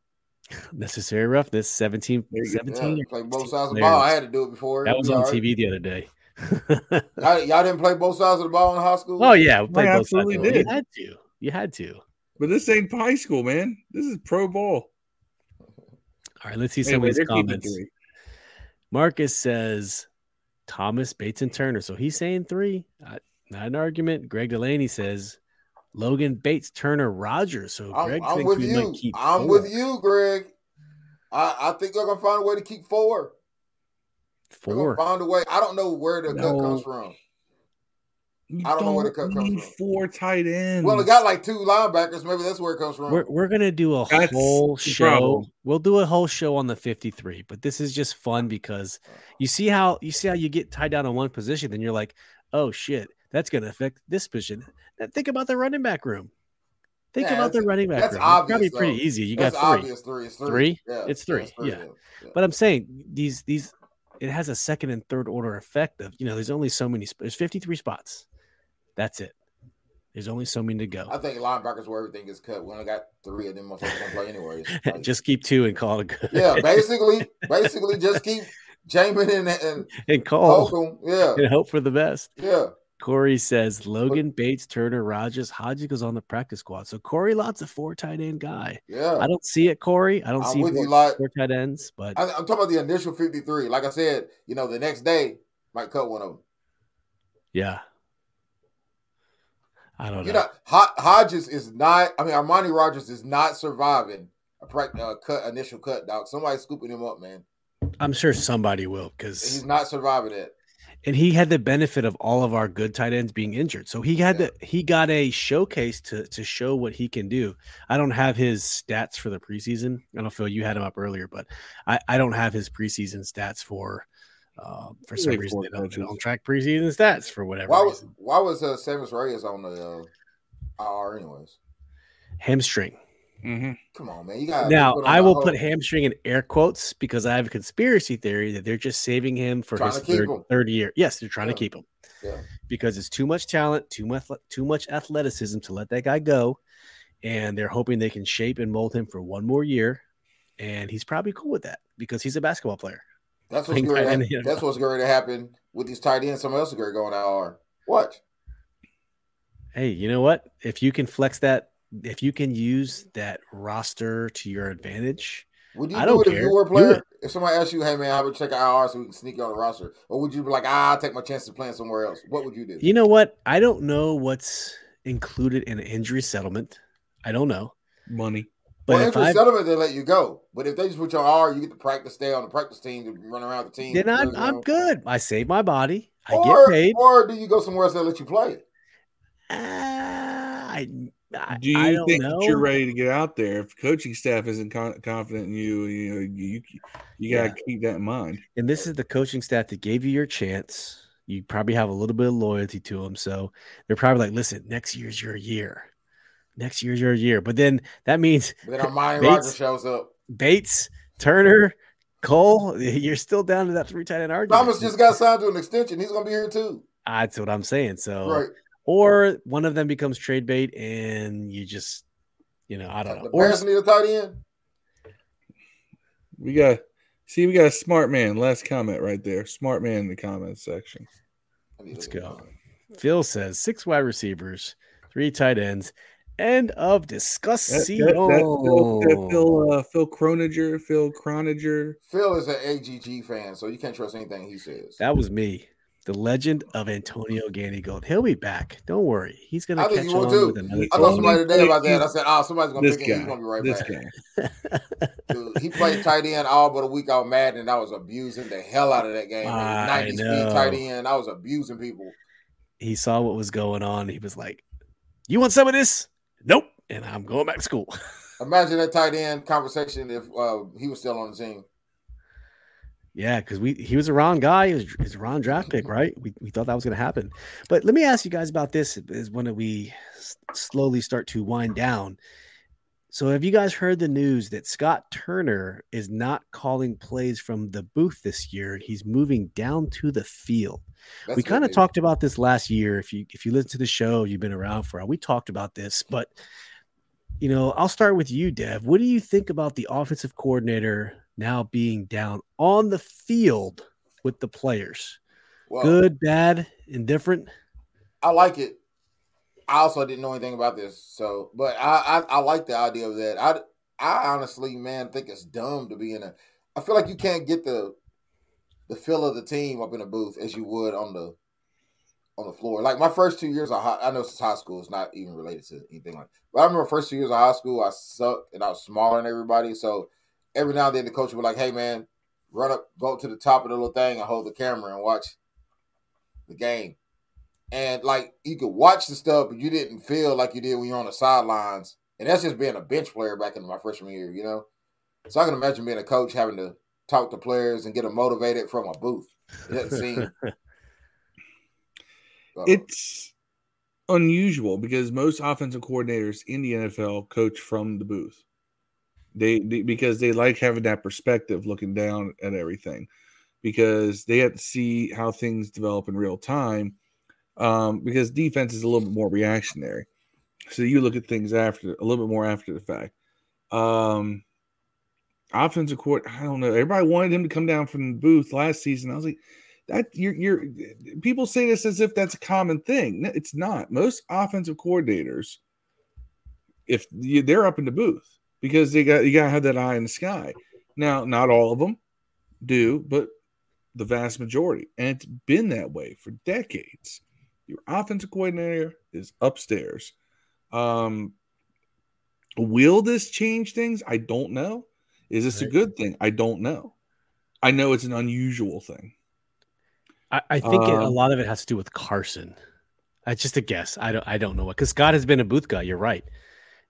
S2: Necessary roughness. 17, 17
S3: yeah, play both sides of the ball. I had to do it before.
S2: That was on right. TV the other day.
S3: y'all, y'all, didn't play both sides of the ball in high school.
S2: Oh yeah, we played both sides. Did. You had to. You had to.
S1: But this ain't high school, man. This is pro ball.
S2: All right, let's see some of these comments. Marcus says Thomas, Bates, and Turner. So he's saying three. Uh, not an argument. Greg Delaney says Logan Bates, Turner, Rogers. So Greg I'm, I'm with
S3: you. I'm four. with you, Greg. I, I think they're gonna find a way to keep four. Four. Find a way. I don't know where the no. cut comes from.
S1: You I don't, don't, know where the cut comes from. Four tight ends.
S3: Well, it got like two linebackers. Maybe that's where it comes from.
S2: We're, we're gonna do a that's whole show. Problem. We'll do a whole show on the fifty-three. But this is just fun because you see how you see how you get tied down on one position, then you're like, oh shit, that's gonna affect this position. think about the running back room. Think yeah, about the running back that's room. Obvious, it's probably pretty easy. You that's got three. Three. It's three. three? Yeah, it's three. Yeah, three. yeah. yeah. But I'm saying these these it has a second and third order effect of you know there's only so many. There's 53 spots that's it. There's only so many to go.
S3: I think linebackers where everything is cut. We only got three of them motherfuckers play anyways. Like,
S2: just keep two and call it good.
S3: Yeah, basically, basically just keep Jamin and and,
S2: and call.
S3: Yeah,
S2: and hope for the best.
S3: Yeah.
S2: Corey says Logan Bates, Turner, Rogers, Hodges goes on the practice squad. So Corey Lott's a four tight end guy.
S3: Yeah,
S2: I don't see it, Corey. I don't I'm see four, like, four tight ends, but
S3: I, am talking about the initial 53. Like I said, you know, the next day might cut one of them.
S2: Yeah, I don't
S3: you
S2: know.
S3: know. Hodges is not. I mean, Armani Rogers is not surviving a uh, cut initial cut, dog. Somebody's scooping him up, man.
S2: I'm sure somebody will because
S3: he's not surviving it.
S2: And he had the benefit of all of our good tight ends being injured, so he had yeah. the he got a showcase to to show what he can do. I don't have his stats for the preseason. I don't feel you had him up earlier, but I I don't have his preseason stats for uh, for some reason, they don't, they don't, track preseason stats for whatever.
S3: Why
S2: was
S3: reason. why was uh, Sammis Reyes on the uh, IR anyways?
S2: Hamstring.
S1: Mm-hmm.
S3: Come on, man! You got
S2: now. I will put hamstring in air quotes because I have a conspiracy theory that they're just saving him for his third, third, year. Yes, they're trying yeah. to keep him.
S3: Yeah.
S2: Because it's too much talent, too much too much athleticism to let that guy go, and they're hoping they can shape and mold him for one more year, and he's probably cool with that because he's a basketball player.
S3: That's what's going. To, that's what's going to happen with these tight ends. Someone else is going to go on IR. What?
S2: Hey, you know what? If you can flex that, if you can use that roster to your advantage,
S3: would you I do it care. if you were a player? If somebody asked you, "Hey man, I would check IR so we can sneak you on the roster," or would you be like, ah, "I'll take my chances playing somewhere else"? What would you do?
S2: You know what? I don't know what's included in an injury settlement. I don't know.
S1: Money.
S3: But well, if it's settlement, they let you go. But if they just put you on R, you get to practice, stay on the practice team, to run around the team.
S2: Then I'm, I'm good. I save my body. I
S3: or,
S2: get paid.
S3: Or do you go somewhere else that let you play?
S2: Uh, I, I,
S1: do you think you're ready to get out there? If coaching staff isn't con- confident in you, you know, you you got to yeah. keep that in mind.
S2: And this is the coaching staff that gave you your chance. You probably have a little bit of loyalty to them, so they're probably like, "Listen, next year's your year." next year's your year. But then that means
S3: but then Armani Rogers shows up.
S2: Bates, Turner, Cole, you're still down to that three tight end argument.
S3: Thomas just got signed to an extension. He's gonna be here too.
S2: That's what I'm saying. So
S3: right.
S2: Or one of them becomes trade bait and you just you know, I don't know.
S3: The Bears need a tight end.
S1: We got see we got a smart man. Last comment right there. Smart man in the comments section.
S2: Let's go. Phil says six wide receivers, three tight ends, End of discussion. That, that,
S1: that Phil, Phil, uh, Phil Croninger, Phil Croninger.
S3: Phil is an AGG fan, so you can't trust anything he says.
S2: That was me. The legend of Antonio Gandy-Golden. He'll be back. Don't worry. He's gonna
S3: I
S2: catch
S3: think he
S2: on
S3: too.
S2: with another
S3: I thought
S2: team.
S3: somebody today about that. I said, "Oh, somebody's gonna
S1: This
S3: pick him. He's gonna be right
S1: This
S3: back."
S1: guy.
S3: Dude, he played tight end all but a week out mad, and I was abusing the hell out of that game.
S2: I
S3: Ninety speed tight end. I was abusing people.
S2: He saw what was going on. He was like, "You want some of this? Nope." And I'm going back to school.
S3: Imagine that tight end conversation if uh, he was still on the team.
S2: Yeah, because we he was a Ron guy. He was, he was a Ron draft pick, mm-hmm. right? We, we thought that was going to happen. But let me ask you guys about this is when we s- slowly start to wind down. So have you guys heard the news that Scott Turner is not calling plays from the booth this year? He's moving down to the field.
S3: That's
S2: we kind of talked about this last year. If you if you listen to the show, you've been around for a while. We talked about this, but you know, I'll start with you, Dev. What do you think about the offensive coordinator now being down on the field with the players?
S3: Well,
S2: Good, bad, indifferent?
S3: I like it. I also didn't know anything about this, so but I I, I like the idea of that. I I honestly, man, think it's dumb to be in a. I feel like you can't get the the feel of the team up in a booth as you would on the on the floor. Like my first two years of high, I know it's high school, it's not even related to anything like. But I remember first two years of high school, I sucked and I was smaller than everybody. So every now and then the coach would be like, "Hey man, run up, go up to the top of the little thing and hold the camera and watch the game." And like you could watch the stuff, but you didn't feel like you did when you're on the sidelines. And that's just being a bench player back in my freshman year, you know. So I can imagine being a coach having to talk to players and get them motivated from a booth. It doesn't seem.
S1: It's unusual because most offensive coordinators in the NFL coach from the booth. They, they because they like having that perspective, looking down at everything, because they have to see how things develop in real time. Um, because defense is a little bit more reactionary, so you look at things after a little bit more after the fact. Um, offensive court, I don't know. Everybody wanted him to come down from the booth last season. I was like, that you're you're people say this as if that's a common thing. It's not. Most offensive coordinators, if you, they're up in the booth because they got you gotta have that eye in the sky. Now, not all of them do, but the vast majority, and it's been that way for decades. Your offensive coordinator is upstairs. Um, will this change things? I don't know. Is this a good thing? I don't know. I know it's an unusual thing.
S2: I, I think it, a
S1: Um,
S2: lot of it has to do with Carson. It's just a guess. I don't I don't know what because Scott has been a booth guy. You're right.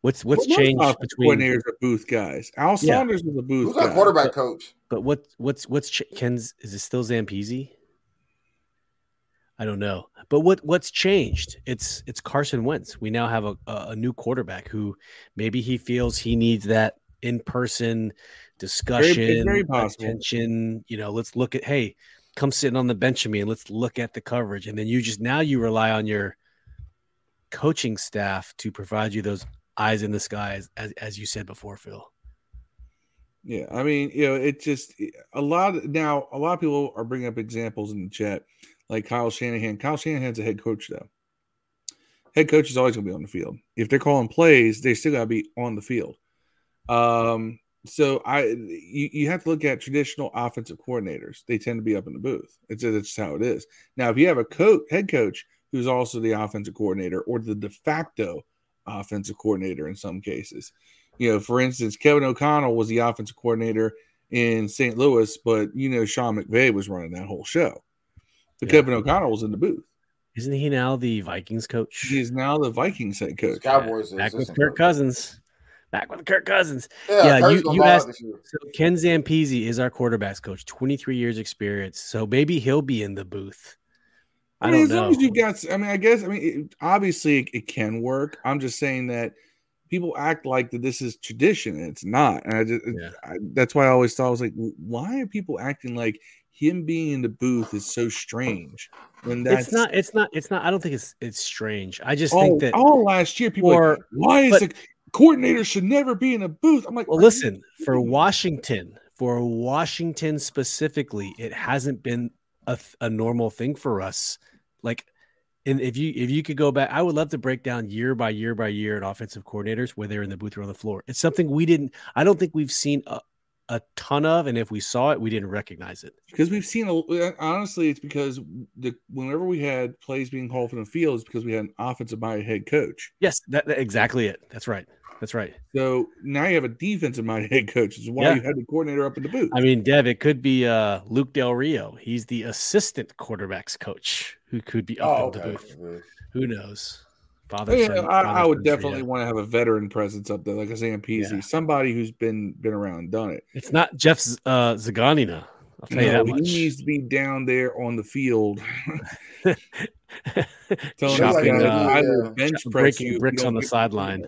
S2: What's what's
S1: Well,
S2: changed
S1: offensive
S2: between
S1: coordinators are booth guys. Al
S2: Yeah.
S1: Saunders was a booth
S3: who's our quarterback coach?
S2: But what what's what's ch- Ken's is it still Zampese? I don't know. But what what's changed? It's it's Carson Wentz. We now have a, a, a new quarterback who maybe he feels he needs that in person discussion,
S1: very possible.
S2: attention. You know, let's look at hey, come sitting on the bench with me and let's look at the coverage. And then you just now you rely on your coaching staff to provide you those eyes in the sky as as, as you said before, Phil.
S1: Yeah, I mean, you know, it just a lot of, now. A lot of people are bringing up examples in the chat, like Kyle Shanahan. Kyle Shanahan's a head coach, though. Head coach is always going to be on the field. If they're calling plays, they still got to be on the field. Um, so I, you, you have to look at traditional offensive coordinators. They tend to be up in the booth. It's just, how it is. Now, if you have a coach, head coach who's also the offensive coordinator or the de facto offensive coordinator in some cases, you know, for instance, Kevin O'Connell was the offensive coordinator in St. Louis, but you know, Sean McVay was running that whole show. But
S2: Yeah.
S1: Kevin O'Connell was in the booth.
S2: Isn't he now the Vikings coach?
S1: He is now the Vikings head coach.
S3: Cowboys.
S2: Back with
S3: assistant
S2: Kirk
S3: coach.
S2: Cousins. Back with Kirk Cousins.
S3: Yeah,
S2: Yeah, you-
S3: gonna
S2: you asked- So Ken Zampese is our quarterbacks coach, 23 years experience. So maybe he'll be in the booth. I,
S1: I mean,
S2: don't
S1: as
S2: know.
S1: long as you've got, I mean, I guess, I mean, it, obviously it, it can work. I'm just saying that people act like that this is tradition, and it's not. And I just,
S2: Yeah.
S1: I, that's why I always thought I was like, why are people acting like him being in the booth is so strange? When that's
S2: it's not. It's not. It's not. I don't think it's. It's strange. I just
S1: all,
S2: think that.
S1: all last year, people were like, why is the coordinator should never be in a booth? I'm like,
S2: Well, listen. For? Washington, for Washington specifically, it hasn't been a, a normal thing for us. Like, and if you if you could go back, I would love to break down year by year by year at offensive coordinators where they're in the booth or on the floor. It's something we didn't. I don't think we've seen a, a ton of, and if we saw it, we didn't recognize it.
S1: Because we've seen a, honestly, it's because the whenever we had plays being called from the field, it's because we had an offensive minded head coach.
S2: Yes, that, that, exactly it. That's right. That's right.
S1: So now you have a defensive minded head coach. This is why yeah. you had the coordinator up in the booth.
S2: I mean, Dev, it could be uh, Luke Del Rio. He's the assistant quarterbacks coach who could be up oh, in the okay. booth. Who knows?
S1: Father, yeah, son, I, I, would definitely want to have a veteran presence up there, like a Zampese, yeah. somebody who's been been around, done it.
S2: It's not Jeff uh, Zgonina. I'll tell no, you that much.
S1: He needs to be down there on the field.
S2: Shopping, uh, bench breaking bricks on the sideline.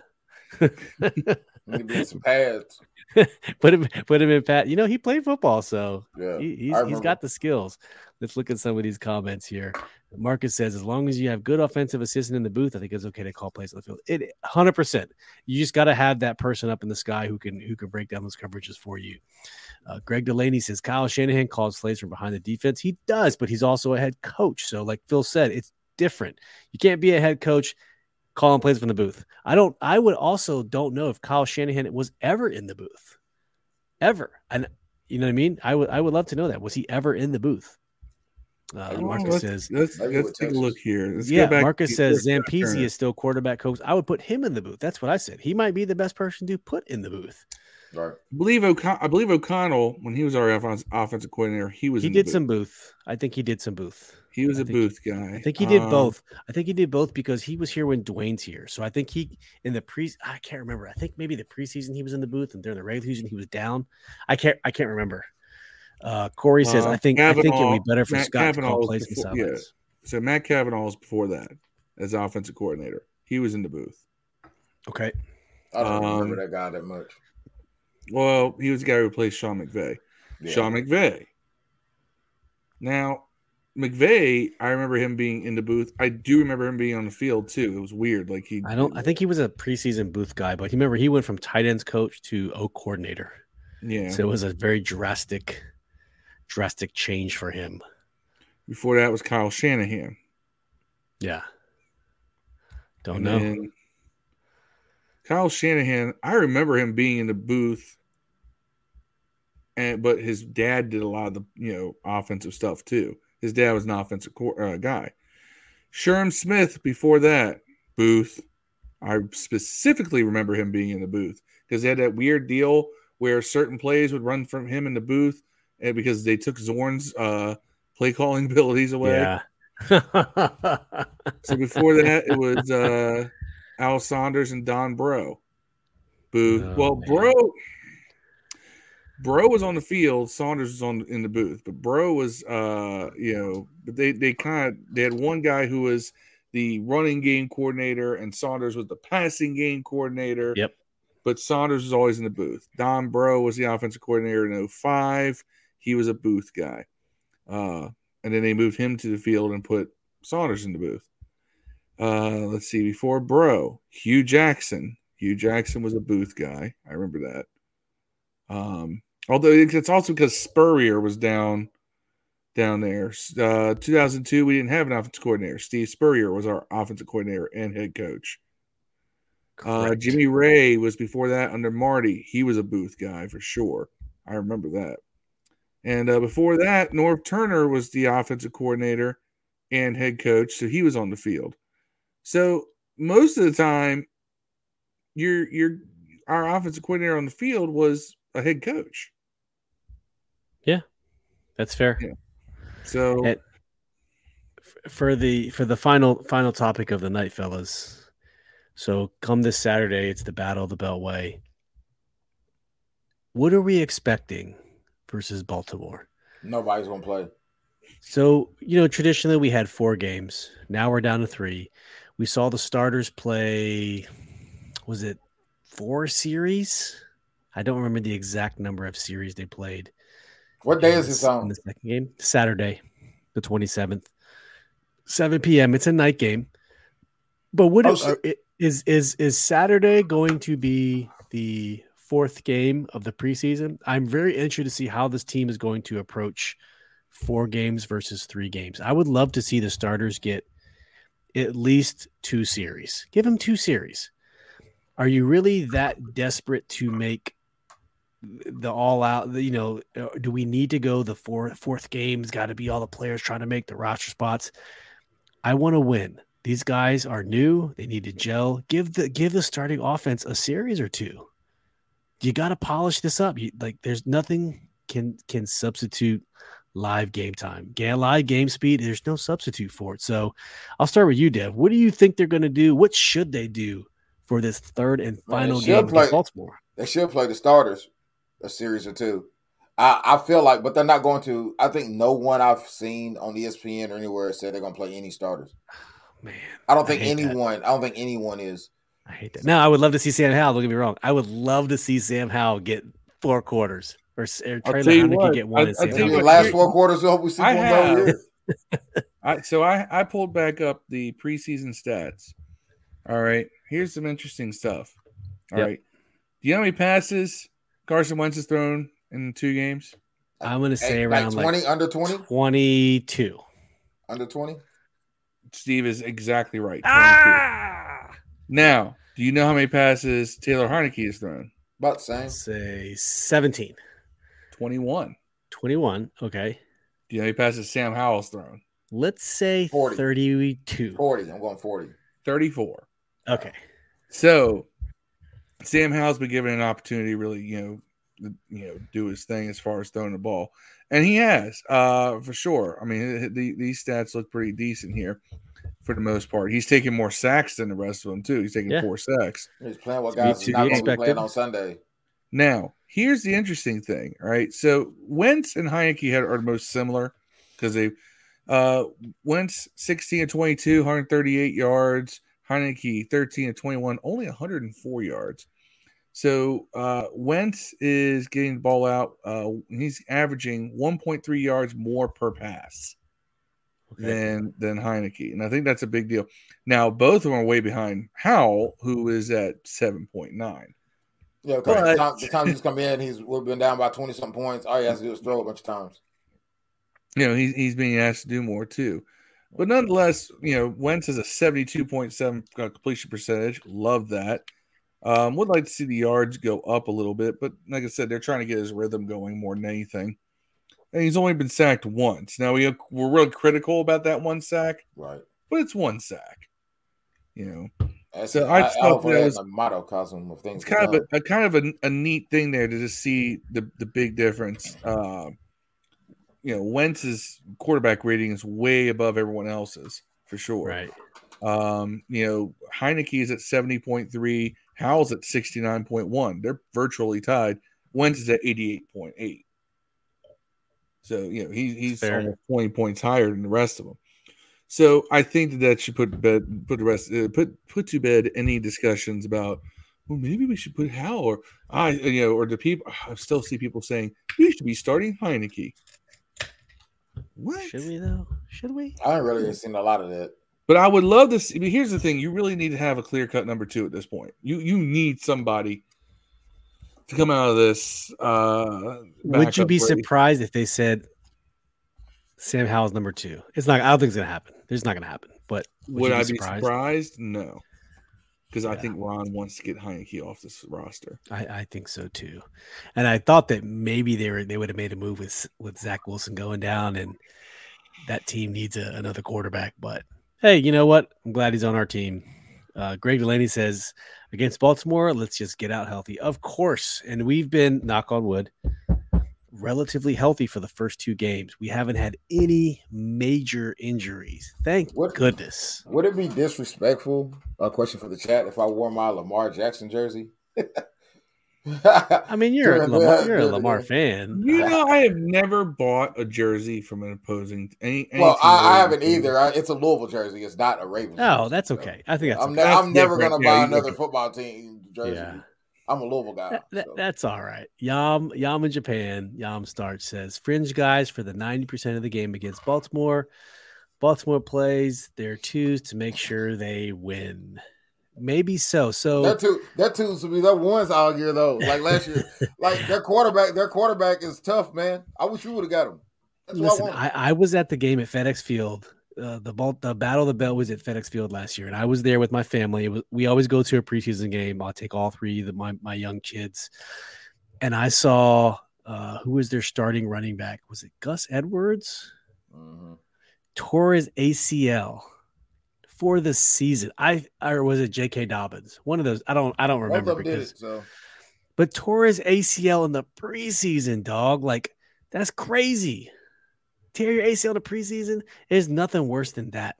S3: Some pads.
S2: put him, put him in pat. You know, he played football, so yeah, he, he's, he's got the skills. Let's look at some of these comments here. Marcus says, as long as you have good offensive assistant in the booth, I think it's okay to call plays on the field. It 100. percent You just got to have that person up in the sky who can who can break down those coverages for you. Uh, Greg Delaney says Kyle Shanahan calls plays from behind the defense. He does, but he's also a head coach. So, like Phil said, it's different. You can't be a head coach calling plays from the booth. I don't. I would also don't know if Kyle Shanahan was ever in the booth, ever. And you know what I mean. I would. I would love to know that. Was he ever in the booth? Uh, Marcus let's, says,
S1: let's, let's take a look here. Let's
S2: yeah, Marcus says Zampese is still quarterback coach. I would put him in the booth. That's what I said. He might be the best person to put in the booth.
S3: Right.
S1: I believe O'Con- I believe O'Connell when he was our offensive coordinator, he was.
S2: He did booth. some booth. I think he did some booth.
S1: He was
S2: I
S1: a booth he, guy.
S2: I think he did um, both. I think he did both because he was here when Dwayne's here. So I think he in the pre I can't remember. I think maybe the preseason he was in the booth and during the regular season he was down. I can't I can't remember. Uh, Corey says, uh, "I think Cavanaugh, I think it'd be better for Matt Scott Cavanaugh to call plays before, yeah.
S1: So Matt Cavanaugh was before that as offensive coordinator. He was in the booth.
S2: Okay.
S3: I don't um, remember that guy that much.
S1: Well, he was the guy who replaced Sean McVay. Yeah. Sean McVay. Now, McVay, I remember him being in the booth. I do remember him being on the field too. It was weird. Like he,
S2: I don't. I think he was a preseason booth guy, but he remember he went from tight ends coach to O coordinator.
S1: Yeah.
S2: So it was a very drastic drastic change for him.
S1: Before that was Kyle Shanahan.
S2: Yeah. Don't and know.
S1: Kyle Shanahan, I remember him being in the booth, and but his dad did a lot of the you know offensive stuff too. His dad was an offensive uh, guy. Sherm Smith before that booth, I specifically remember him being in the booth because they had that weird deal where certain plays would run from him in the booth and because they took Zorn's uh, play calling abilities away.
S2: Yeah.
S1: so before that, it was uh, Al Saunders and Don Breaux. Boo. Oh, well, man. Breaux, Breaux was on the field. Saunders was on in the booth, but Breaux was, uh, you know, they they kind of they had one guy who was the running game coordinator, and Saunders was the passing game coordinator.
S2: Yep.
S1: But Saunders was always in the booth. Don Breaux was the offensive coordinator in 05 he was a booth guy. Uh, and then they moved him to the field and put Saunders in the booth. Uh, let's see, before Breaux, Hue Jackson. Hue Jackson was a booth guy. I remember that. Um, although it's also because Spurrier was down down there. Uh, 2002, we didn't have an offensive coordinator. Steve Spurrier was our offensive coordinator and head coach. Uh, Jimmy Raye was before that under Marty. He was a booth guy for sure. I remember that. And uh, before that, Norv Turner was the offensive coordinator and head coach, so he was on the field. So most of the time, your your our offensive coordinator on the field was a head coach.
S2: Yeah, that's fair.
S1: Yeah. So and
S2: for the for the final final topic of the night, fellas. So come this Saturday, it's the Battle of the Beltway. What are we expecting versus Baltimore.
S3: Nobody's gonna play.
S2: So, you know, traditionally we had four games. Now we're down to three. We saw the starters play, was it four series? I don't remember the exact number of series they played.
S3: What day is this on?
S2: The second game? Saturday, the 27th, 7 p.m. It's a night game. But what oh, uh, is is is Saturday going to be the fourth game of the preseason. I'm very interested to see how this team is going to approach four games versus three games. I would love to see the starters get at least two series. Give them two series. Are you really that desperate to make the all out. You know, uh, do we need to go the fourth fourth game's got to be all the players trying to make the roster spots? I want to win. These guys are new. They need to gel. Give the give the starting offense a series or two. You got to polish this up. You, like there's nothing can can substitute live game time. Yeah, live game speed. There's no substitute for it. So I'll start with you, Dev. What do you think they're going to do? What should they do for this third and final Man, game
S3: play,
S2: Baltimore?
S3: They should play the starters a series or two. I, I feel like, but they're not going to. I think no one I've seen on ESPN or anywhere said they're going to play any starters.
S2: Man,
S3: I don't think I anyone. That. I don't think anyone is.
S2: I hate that. No, I would love to see Sam Howell. Don't get me wrong. I would love to see Sam Howell get four quarters or, or Trey Lehman get one.
S3: I, I the last four quarters. I hope we see I
S1: have, I, so I I pulled back up the preseason stats. All right, here's some interesting stuff. All yep. right, do you know how many passes Carson Wentz has thrown in two games?
S2: I'm going to say around
S3: like 20, like under 20?
S2: 22.
S3: Under 20?
S1: Steve is exactly right. Ah! Now, do you know how many passes Taylor Heinicke has thrown?
S3: About the same.
S2: Say 17.
S1: 21.
S2: 21. Okay.
S1: Do you know how many passes Sam Howell's thrown?
S2: Let's say 40. 32.
S3: 40. I'm going 40.
S1: 34.
S2: Okay.
S1: So Sam Howell's been given an opportunity, really, you know, you know, do his thing as far as throwing the ball, and he has, uh, for sure. I mean, the, these stats look pretty decent here for the most part. He's taking more sacks than the rest of them too. He's taking yeah. four sacks.
S3: He's playing what guys not going to be playing on Sunday.
S1: Now, here's the interesting thing. All right, so Wentz and Heinicke had, are the most similar because they uh Wentz 16 and 22, 138 yards. Heinicke 13 and 21, only 104 yards. So uh, Wentz is getting the ball out. Uh, he's averaging 1.3 yards more per pass okay. than than Heinicke, and I think that's a big deal. Now both of them are way behind Howell, who is at 7.9.
S3: Yeah, because but, the, time, the time he's come in, he's we've been down by 20 some points. All he has to do is throw a bunch of times.
S1: You know, he's he's being asked to do more too. But nonetheless, you know, Wentz has a 72.7 completion percentage. Love that. Um, would like to see the yards go up a little bit, but like I said, they're trying to get his rhythm going more than anything. And he's only been sacked once. Now we we're real critical about that one sack,
S3: right?
S1: But it's one sack, you know.
S3: That's so I, I thought that was a microcosm of things.
S1: It's kind of a, a, kind of a, a, neat thing there to just see the the big difference. Uh, you know, Wentz's quarterback rating is way above everyone else's for sure.
S2: Right.
S1: Um, you know, Heinicke is at seventy point three. Howell's at 69.1. They're virtually tied. Wentz is at 88.8. So, you know, he, he's Fair. almost 20 points higher than the rest of them. So I think that that should put bed put the rest uh, put put to bed any discussions about well maybe we should put Howell or I you know or the people I still see people saying we should be starting Heinicke.
S2: What should we though? Should we?
S3: I haven't really seen a lot of that.
S1: But I would love to see. But here's the thing: you really need to have a clear cut number two at this point. You you need somebody to come out of this. Uh,
S2: would you be surprised if they said Sam Howell's number two? It's not. I don't think it's gonna happen. It's not gonna happen. But
S1: would, would be I be surprised? surprised? No, because yeah. I think Ron wants to get Heinicke off this roster.
S2: I, I think so too, and I thought that maybe they were they would have made a move with with Zach Wilson going down, and that team needs a, another quarterback, but hey, you know what? I'm glad he's on our team. Uh, Greg Delaney says against Baltimore, let's just get out healthy. Of course. And we've been, knock on wood, relatively healthy for the first two games. We haven't had any major injuries. Thank what, goodness.
S3: Would it be disrespectful? A question for the chat if I wore my Lamar Jackson jersey?
S2: I mean, you're a Lamar, you're a Lamar fan.
S1: You know, I have never bought a jersey from an opposing. Any, any
S3: well, I, I, haven't either. I, it's a Louisville jersey. It's not a Ravens.
S2: Oh, that's okay. I think that's.
S3: I'm,
S2: okay.
S3: ne- I'm never going to buy another football team jersey. Yeah. I'm a Louisville guy.
S2: That, that, so. That's all right. Yam Yam in Japan. Yam starts says fringe guys for the 90% of the game against Baltimore. Baltimore plays their twos to make sure they win. Maybe so. So
S3: that two that two to be that ones all year though. Like last year, like their quarterback, their quarterback is tough, man. I wish you would have got him.
S2: That's Listen, I, I, I, was at the game at FedEx Field. Uh, the ball, the battle of the bell was at FedEx Field last year, and I was there with my family. Was, we always go to a preseason game. I'll take all three of my my young kids, and I saw uh, who was their starting running back? Was it Gus Edwards? Mm-hmm. Tore his ACL for the season. I or was it J.K. Dobbins? One of those. I don't. I don't remember because. It, so. But Torres ACL in the preseason, dog. Like that's crazy. Tear your ACL in the preseason is nothing worse than that.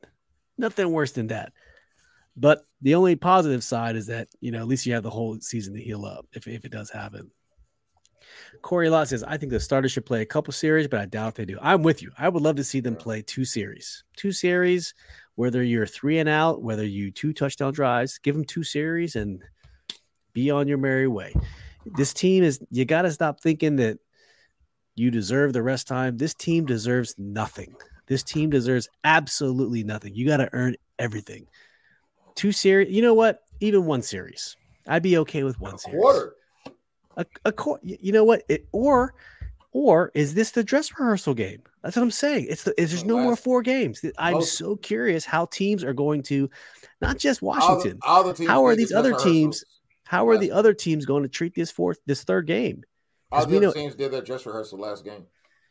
S2: Nothing worse than that. But the only positive side is that you know at least you have the whole season to heal up if if it does happen. Corey Lott says, I think the starters should play a couple series, but I doubt they do. I'm with you. I would love to see them play two series. Two series, whether you're three and out, whether you two touchdown drives, give them two series and be on your merry way. This team is, you got to stop thinking that you deserve the rest time. This team deserves nothing. This team deserves absolutely nothing. You got to earn everything. Two series, you know what? Even one series. I'd be okay with one series. Quarter a, a quarter. you know what? It, or or is this the dress rehearsal game? That's what I'm saying. It's the there's oh, no more four games. I'm most, so curious how teams are going to, not just Washington. All the, all the how are these other teams? How are the other teams going to treat this fourth, this third game?
S3: All the know, teams did their dress rehearsal last game.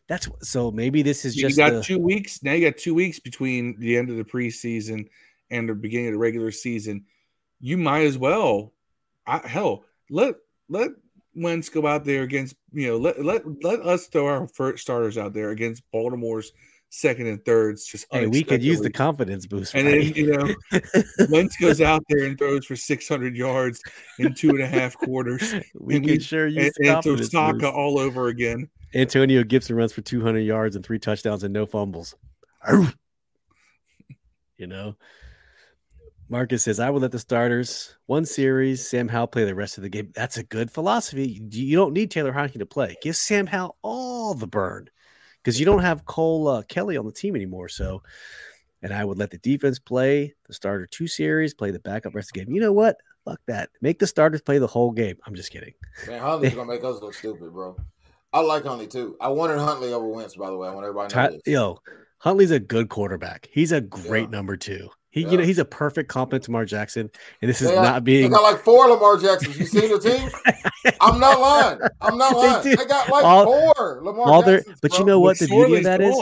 S2: That's so maybe this is just
S1: you got the, two weeks. Now you got two weeks between the end of the preseason and the beginning of the regular season. You might as well, I, hell, let let Wentz go out there against you know let let let us throw our first starters out there against Baltimore's second and thirds. Just
S2: hey, we could use the confidence boost,
S1: and right? then you know Wentz goes out there and throws for six hundred yards in two and a half quarters.
S2: we and can we, sure use and, and
S1: Saka all over again.
S2: Antonio Gibson runs for two hundred yards and three touchdowns and no fumbles. you know. Marcus says, I would let the starters one series, Sam Howell play the rest of the game. That's a good philosophy. You don't need Taylor Heinicke to play. Give Sam Howell all the burn because you don't have Cole uh, Kelley on the team anymore. So, and I would let the defense play the starter two series, play the backup rest of the game. You know what? Fuck that. Make the starters play the whole game. I'm just kidding.
S3: Man, Huntley's gonna make us look stupid, bro. I like Huntley too. I wanted Huntley over Wentz, by the way. I want everybody to know this.
S2: Yo, Huntley's a good quarterback. He's a great yeah. number two. He, yeah. you know, he's a perfect compliment to Lamar Jackson, and this is
S3: they
S2: not being.
S3: They got like four Lamar Jacksons. You seen the team? I'm not lying. I'm not lying. They, they got like all, four Lamar all their, Jacksons.
S2: But bro. you know what? The beauty of that is,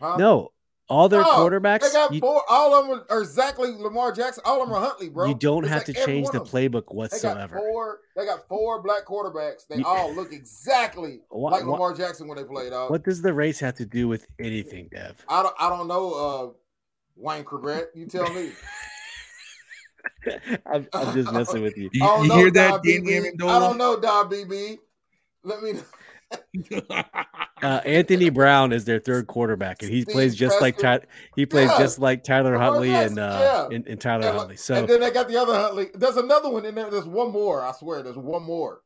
S2: huh? no, all their no, quarterbacks.
S3: They got you, four. All of them are exactly Lamar Jackson. All of them are Huntley, bro.
S2: You don't it's have like to change the playbook whatsoever.
S3: They got four. They got four black quarterbacks. They you, all look exactly what, like Lamar what, Jackson when they played. Out.
S2: What does the race have to do with anything, Dev?
S3: I don't. I don't know. Uh, Wayne Corbett, you tell me.
S2: I'm, I'm, just messing with you.
S1: You, you know, hear that, Danny
S3: I don't know, Don BB. Let me.
S2: uh, Anthony Brown is their third quarterback, and he Steve plays just Preston. like Ty- he plays yeah. just like Tyler Huntley and uh, yeah. and, and, Tyler and, Huntley. So
S3: and then they got the other Huntley. There's another one in there. There's one more. I swear, there's one more.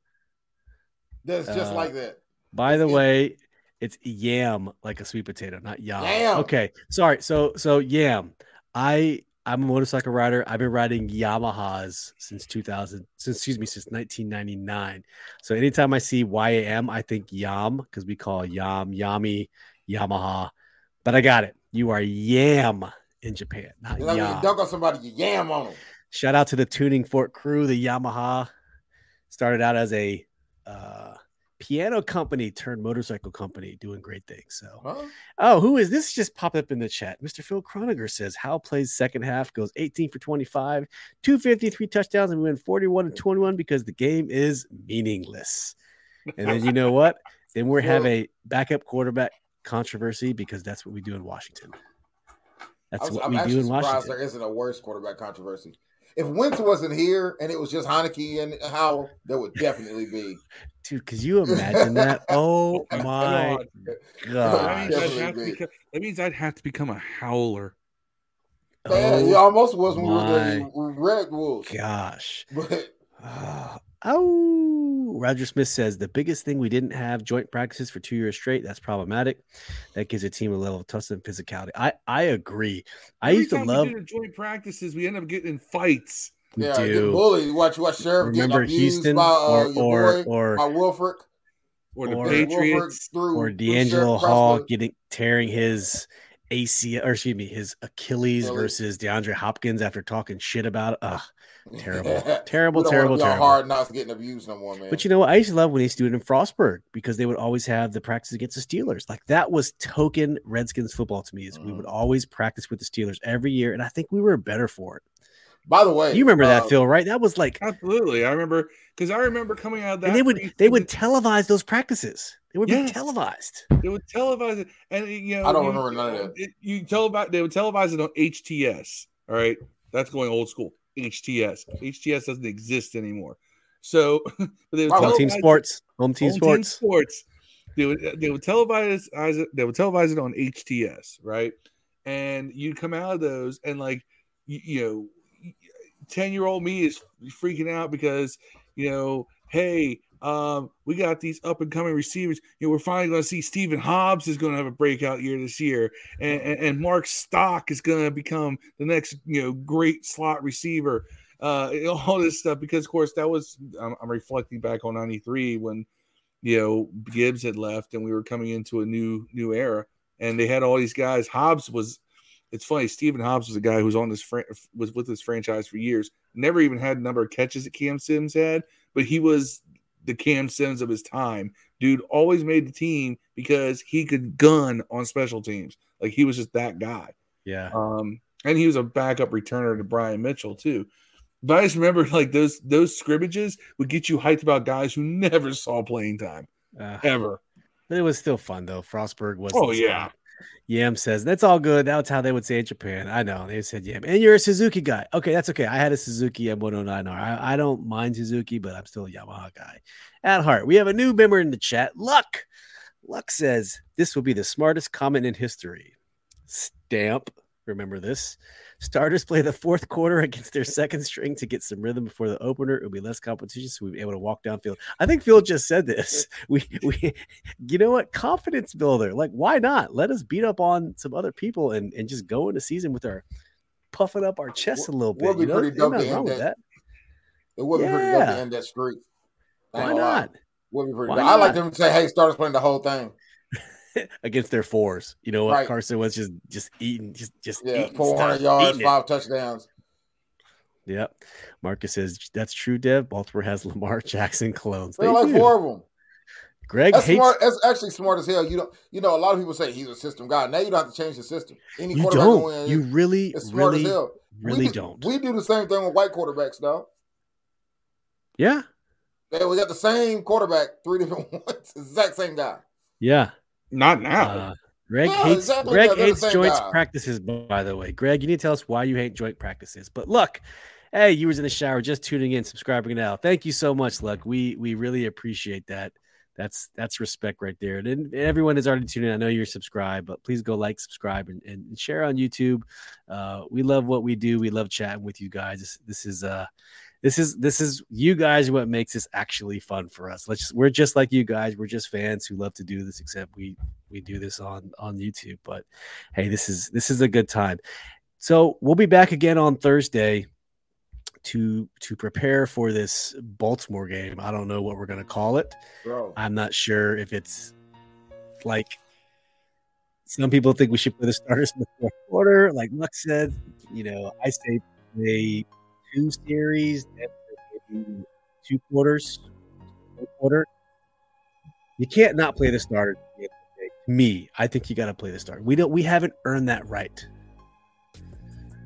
S3: That's just uh, like that.
S2: By the way, it's yam like a sweet potato, not yam. yam. Okay, sorry. So so yam. I I'm a motorcycle rider. I've been riding Yamahas since 2000, since excuse me, since 1999. So anytime I see YAM, I think Yam because we call Yam Yami Yamaha. But I got it. You are Yam in Japan, not
S3: you Yam. Dunk on somebody, you Yam on them.
S2: Shout out to the tuning fork crew. The Yamaha started out as a uh, piano company turned motorcycle company doing great things. So, huh? oh, who is this? Just popped up in the chat. Mr. Phil Croniger says Howell plays second half, goes 18 for 25, 253 touchdowns, and we win 41 and 21 because the game is meaningless. And then you know what? Then we have a backup quarterback controversy because that's what we do in Washington. That's was, what I'm we do in Washington.
S3: There isn't a worse quarterback controversy. If Wentz wasn't here and it was just Heinicke and Howell, there would definitely be.
S2: Dude, could you imagine that? Oh my god!
S1: That means, that means, I'd have to become a howler.
S3: Man, oh, he almost was when we were Red Wolves.
S2: Gosh. But uh, oh, Roger Smith says the biggest thing we didn't have joint practices for two years straight. That's problematic. That gives a team a level of toughness and physicality. I I agree. I Every used to love
S1: joint practices. We end up getting in fights.
S3: Yeah, do. bullied. Watch what Sheriff
S2: Remember Houston by, uh, or or, boy,
S3: or by Wilfork.
S1: Or the or, Patriots
S2: through, or DeAngelo Hall getting tearing his AC or excuse me, his Achilles versus DeAndre Hopkins after talking shit about it. Ugh, terrible, terrible, terrible, terrible.
S3: Hard not getting abused no more, man.
S2: But you know what? I used to love when he used to do it in Frostburg because they would always have the practice against the Steelers. Like that was token Redskins football to me. Is mm. we would mm. always practice with the Steelers every year, and I think we were better for it.
S3: By the way,
S2: you remember uh, that, Phil? Right? That was like
S1: absolutely. I remember because I remember coming out of that.
S2: And they would they would televise those practices. They would yes. be televised.
S1: They would televise it, and you know,
S3: I don't you, remember none of
S1: that. You televise. They would televise it on HTS. All right, that's going old school. HTS. HTS doesn't exist anymore. So,
S2: but they would home team sports. Home team home sports. Team
S1: sports. They would they would televise it. They would televise it on HTS, right? And you'd come out of those, and like you, you know, ten year old me is freaking out because you know, hey, um, we got these up and coming receivers. You know, we're finally going to see Stephen Hobbs is going to have a breakout year this year, and, and, and Mark Stock is going to become the next you know great slot receiver. Uh, all this stuff because of course that was I'm, I'm reflecting back on '93 when you know Gibbs had left and we were coming into a new new era, and they had all these guys. Hobbs was it's funny. Stephen Hobbs was a guy who was on this was with this franchise for years. Never even had a number of catches that Cam Sims had, but he was the Cam Sims of his time. Dude always made the team because he could gun on special teams. Like he was just that guy.
S2: Yeah.
S1: Um, and he was a backup returner to Brian Mitchell too. But I just remember like those those scrimmages would get you hyped about guys who never saw playing time uh, ever.
S2: But it was still fun though. Frostburg was.
S1: Oh yeah.
S2: Yam says that's all good. That's how they would say in Japan. I know they said Yam, and you're a Suzuki guy. Okay, that's okay. I had a Suzuki M109R. I, I don't mind Suzuki, but I'm still a Yamaha guy at heart. We have a new member in the chat. Luck, Luck says this will be the smartest comment in history. Stamp. Remember this. Starters play the fourth quarter against their second string to get some rhythm before the opener. It'll be less competition, so we'll be able to walk downfield. I think Phil just said this. We we you know what? Confidence builder. Like, why not? Let us beat up on some other people and, and just go into season with our puffing up our chest a little bit. We'll you know, pretty dope to end that. that.
S3: It would be yeah. pretty dope to end that streak.
S2: Why not?
S3: Would be pretty Why I like them to say, hey, starters playing the whole thing.
S2: against their fours. You know what? Right. Carson was just just eating, just just
S3: yeah, four hundred yards, five touchdowns.
S2: Yep. Marcus says that's true, Dev. Baltimore has Lamar Jackson clones.
S3: They, they like do. four of them.
S2: Greg
S3: that's
S2: hates-
S3: smart. That's actually smart as hell. You know, you know, a lot of people say he's a system guy. Now you don't have to change the system.
S2: Any you don't. you really, really, really
S3: we do,
S2: don't.
S3: We do the same thing with white quarterbacks, though.
S2: Yeah.
S3: They we got the same quarterback, three different ones, exact same guy.
S2: Yeah.
S1: Not now. Uh,
S2: Greg yeah, hates exactly. Greg yeah, hates joints guy. practices. By the way, Greg, you need to tell us why you hate joint practices. But look, hey, you was in the shower just tuning in, subscribing now. Thank you so much, Luck. We we really appreciate that. That's that's respect right there. And, everyone is already tuning in. I know you're subscribed, but please go like, subscribe, and, and share on YouTube. Uh, we love what we do. We love chatting with you guys. This, this is uh this is this is you guys what makes this actually fun for us. Let's just, we're just like you guys. We're just fans who love to do this, except we we do this on on YouTube. But hey, this is this is a good time. So we'll be back again on Thursday to to prepare for this Baltimore game. I don't know what we're gonna call it. Bro. I'm not sure if it's like some people think we should put the starters in the fourth quarter. Like Luck said, you know, I say play two series, maybe two quarters, one quarter. You can't not play the starter. Me, I think you got to play the starter. We don't. We haven't earned that right.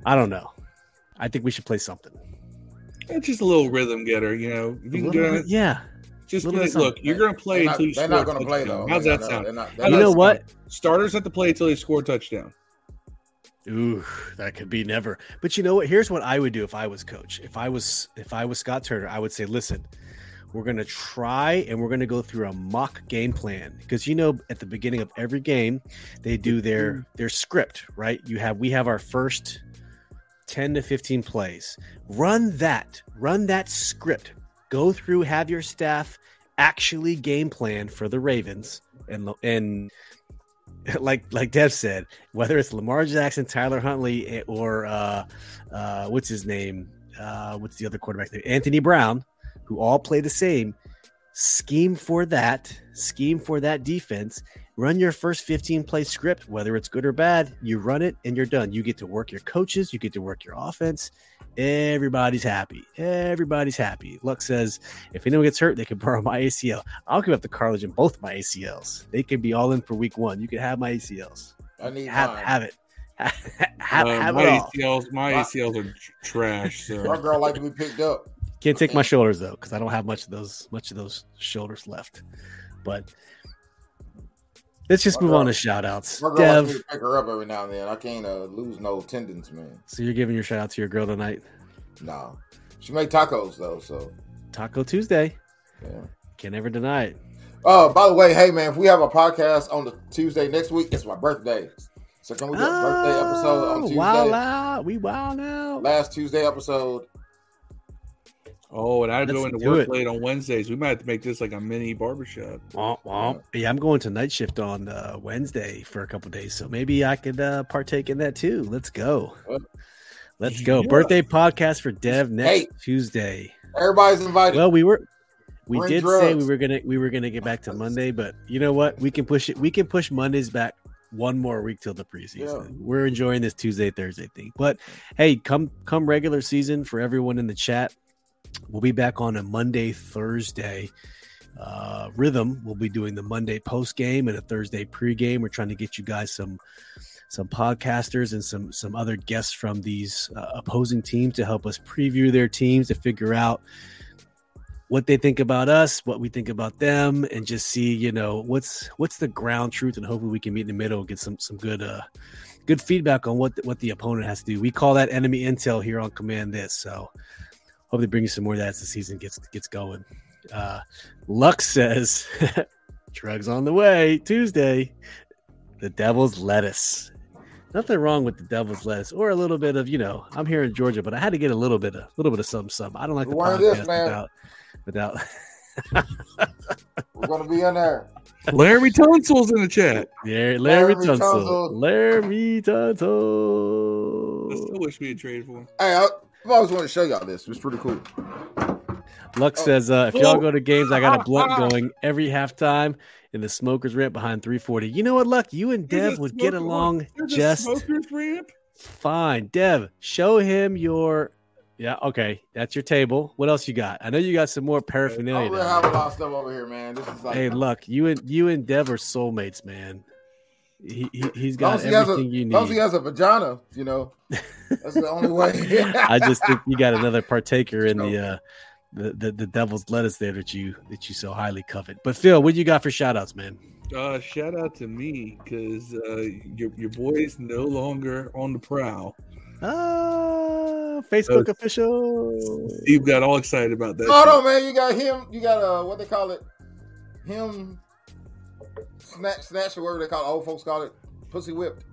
S2: I don't know. I think we should play something.
S1: It's just a little rhythm getter, you know.
S2: You can go, yeah.
S1: Just like, look, you're going to play they're until not, you
S3: they're
S1: score.
S3: They're not going to play though.
S1: How's that sound?
S2: Not, you know what?
S1: Starters have to play until they score a touchdown.
S2: Ooh, that could be never. But you know what? Here's what I would do if I was coach. If I was if I was Scott Turner, I would say, listen, we're gonna try and we're gonna go through a mock game plan because you know at the beginning of every game they do their mm-hmm. their script, right? You have we have our first 10 to 15 plays. Run that, run that script. Go through, have your staff actually game plan for the Ravens and and like like Dev said, whether it's Lamar Jackson, Tyler Huntley, eh, or uh, uh, what's his name? Uh, what's the other quarterback name? Anthony Brown, who all play the same. Scheme for that, scheme for that defense. Run your first 15 play script, whether it's good or bad. You run it and you're done. You get to work your coaches, you get to work your offense. Everybody's happy. Everybody's happy. Luck says if anyone gets hurt, they can borrow my ACL. I'll give up the cartilage in both my ACLs. They can be all in for week one. You can have my ACLs.
S3: I need
S2: have,
S3: mine.
S2: have it. have,
S1: Uh,
S2: have
S1: my
S2: it all.
S1: ACLs, my
S3: My-
S1: ACLs are trash. So
S3: Our girl like to be picked up.
S2: Can't take my shoulders though, because I don't have much of those much of those shoulders left. But let's just move on to shout outs.
S3: My girl
S2: Dev,
S3: to pick her up every now and then. I can't uh, lose no tendons, man.
S2: so you're giving your shout out to your girl tonight.
S3: No. She made tacos though, so
S2: Taco Tuesday.
S3: yeah.
S2: Can never deny it.
S3: Oh, by the way, hey man, if we have a podcast on the Tuesday next week, it's my birthday. So can we do a birthday episode on
S2: Oh,
S3: Tuesday?
S2: Wild out. We wild out.
S3: Last Tuesday episode.
S1: Oh, and I go into work
S2: it.
S1: late on Wednesdays. We might have to make this like a mini barbershop.
S2: Womp, womp. Yeah, I'm going to night shift on uh, Wednesday for a couple days, so maybe I could uh, partake in that too. Let's go. Let's go.
S1: yeah.
S2: Birthday podcast for Dev next
S3: Hey.
S2: Tuesday.
S3: Everybody's invited.
S2: Well, we were we
S3: Bring
S2: did say we were gonna we were gonna get back to Monday, but you know what? We can push it. We can push Mondays back one more week till the preseason.
S3: Yeah.
S2: We're enjoying this Tuesday Thursday thing. But hey, come come regular season for everyone in the chat. We'll be back on a Monday Thursday. Uh, rhythm. We'll be doing the Monday post game and a Thursday pregame. We're trying to get you guys some some podcasters and some some other guests from these uh, opposing teams to help us preview their teams to figure out what they think about us, what we think about them, and just see, you know, what's what's the ground truth, and hopefully we can meet in the middle and get some some good uh good feedback on what the, what the opponent has to do. We call that enemy intel here on Command This, so hope they bring you some more of that as the season gets gets going. Uh, Luck says, drugs on the way Tuesday. The Devil's lettuce. Nothing wrong with the devil's lettuce, or a little bit of you know. I'm here in Georgia, but I had to get a little bit of a little bit of some, some. I don't like the
S3: Why this,
S2: podcast
S3: man?
S2: without without.
S3: We're gonna be in there.
S1: Larry Tunsil's in the chat.
S2: Larry, Larry
S3: Larry
S2: Tunsil.
S3: Tunsil.
S2: Larry
S1: I
S2: Tunsil.
S1: still wish we had traded for him.
S3: Hey, I, I've always wanted to show y'all this. It's pretty cool.
S2: Luck
S3: Oh.
S2: says, uh, if y'all go to games, I got a blunt going every halftime in the smokers ramp behind 340. You know what, Luck? You and Dev would get along just
S1: smoker's ramp.
S2: fine. Dev, show him your. Yeah, okay. That's your table. What else you got? I know you got some more
S3: I
S2: paraphernalia.
S3: really have a lot of stuff over here, man. This is like
S2: Hey, Luck, you and you and Dev are soulmates, man. He, he he's
S3: as long
S2: got
S3: as he has a,
S2: everything you
S3: as long as he has a vagina, you know, that's the only way.
S2: I just think you got another partaker in the uh the, the the devil's lettuce there that you that you so highly covet. But Phil, what you got for shout outs, man?
S1: Uh, shout out to me because uh, your your is no longer on the prowl.
S2: Ah, Facebook
S1: Uh,
S2: official.
S1: Steve got all excited about that.
S3: Hold on, man. You got him. You got uh, what they call it? Him. Snatch, snatch, or whatever they call it. Old folks call it. Pussy whipped.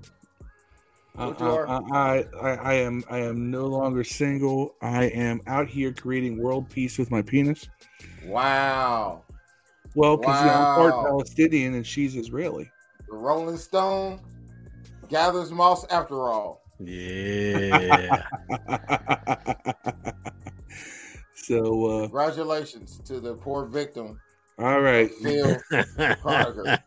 S1: I,
S3: What you uh, are?
S1: Uh, I, I, I, am I am no longer single. I am out here creating world peace with my penis.
S3: Wow.
S1: Well, because I'm part Palestinian and she's Israeli.
S3: The Rolling Stone gathers moss after all.
S2: Yeah.
S1: so, uh,
S3: Congratulations to the poor victim,
S1: all right.
S3: Phil Croniger.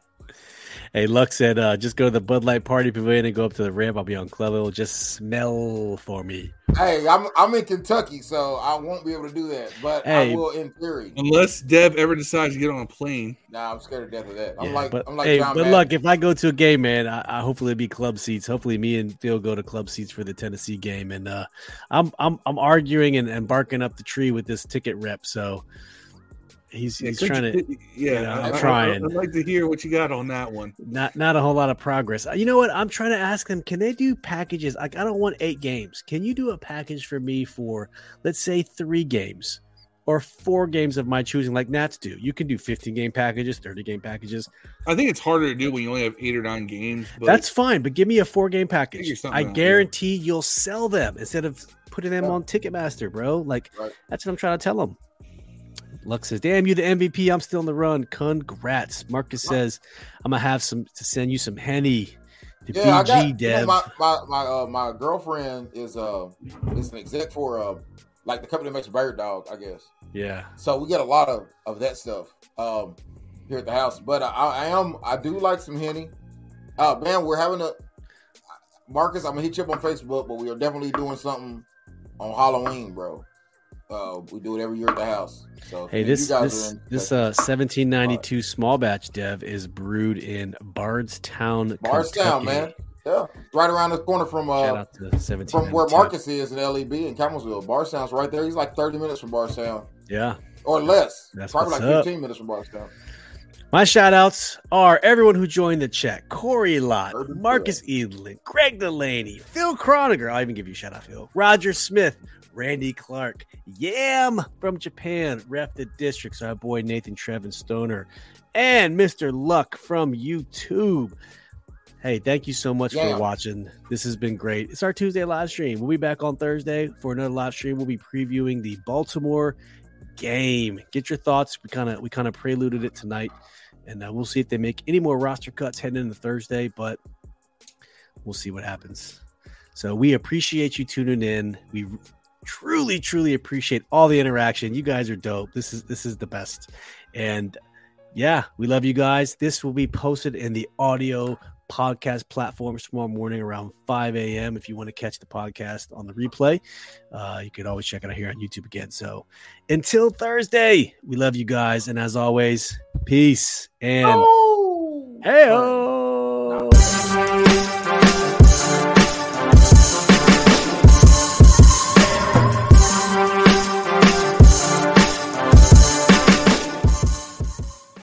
S2: Hey, Luck said, uh, just go to the Bud Light Party Pavilion and go up to the ramp. I'll be on club. It'll just smell for me.
S3: Hey, I'm I'm in Kentucky, so I won't be able to do that. But
S2: Hey.
S3: I will in theory.
S1: Unless Dev ever decides to get on a plane.
S3: Nah, I'm scared to death of that. I'm
S2: Yeah,
S3: like
S2: but
S3: I'm like
S2: hey,
S3: John
S2: but
S3: Madden.
S2: look, if I go to a game, man, I, I hopefully it'll be club seats. Hopefully, me and Phil go to club seats for the Tennessee game, and uh, I'm I'm I'm arguing and, and barking up the tree with this ticket rep. So he's he's trying
S1: you-
S2: to
S1: Yeah,
S2: know,
S1: I-
S2: I'm
S1: I-
S2: trying.
S1: I'd like to hear what you got on that one.
S2: not not a whole lot of progress. Uh, You know what? I'm trying to ask them. Can they do packages? Like I don't want eight games. Can you do a package for me for let's say three games? Or four games of my choosing, like Nats do. You can do 15 game packages, 30 game packages.
S1: I think it's harder to do when you only have eight or nine games. But
S2: That's fine, but give me a four game package.
S1: Something
S2: I guarantee you'll sell them instead of putting them on Ticketmaster, bro. Like
S3: Right.
S2: that's what I'm trying to tell them. Lux says, "Damn you, the MVP. I'm still in the run. Congrats." Marcus says, "I'm gonna have some to send you some henny." The
S3: Yeah, I
S2: BG
S3: got you know, my my my, uh, my girlfriend is uh is an exec for uh like the company that makes Bird Dog, I guess.
S2: yeah,
S3: So we get a lot of of that stuff. Um, here at the house. But I, I am I do like some henny. Uh, man, we're having a Marcus. I'm gonna hit you up on Facebook, but we are definitely doing something on Halloween, bro. Uh, we do it every year at the house. So
S2: hey, this this this uh 1792 right. small batch dev is brewed in Bardstown,
S3: Bardstown, Kentucky. man. Yeah, right around the corner from uh from where Marcus is in LEB in Campbellsville. Bardstown's right there. He's like 30 minutes from Bardstown.
S2: Yeah,
S3: or less. That's probably like 15 up. minutes from Bardstown.
S2: My shout outs are everyone who joined the chat Corey Lott, Marcus Edlin, Greg Delaney, Phil Croniger. I'll even give you a shout out, Phil. Roger Smith, Randy Clark, Yam from Japan, Ref the Districts, our boy Nathan Trevin Stoner, and Mr. Luck from YouTube. Hey, thank you so much yeah. for watching. This has been great. It's our Tuesday live stream. We'll be back on Thursday for another live stream. We'll be previewing the Baltimore game. Get your thoughts. We kind of we kind of preluded it tonight, and uh, we'll see if they make any more roster cuts heading into Thursday. But we'll see what happens. So we appreciate you tuning in. We truly, truly appreciate all the interaction. You guys are dope. This is this is the best, and yeah, we love you guys. This will be posted in the audio podcast platforms tomorrow morning around 5 a.m. If you want to catch the podcast on the replay, uh, you can always check it out here on YouTube again. So until Thursday, we love you guys. And as always, peace and oh. hey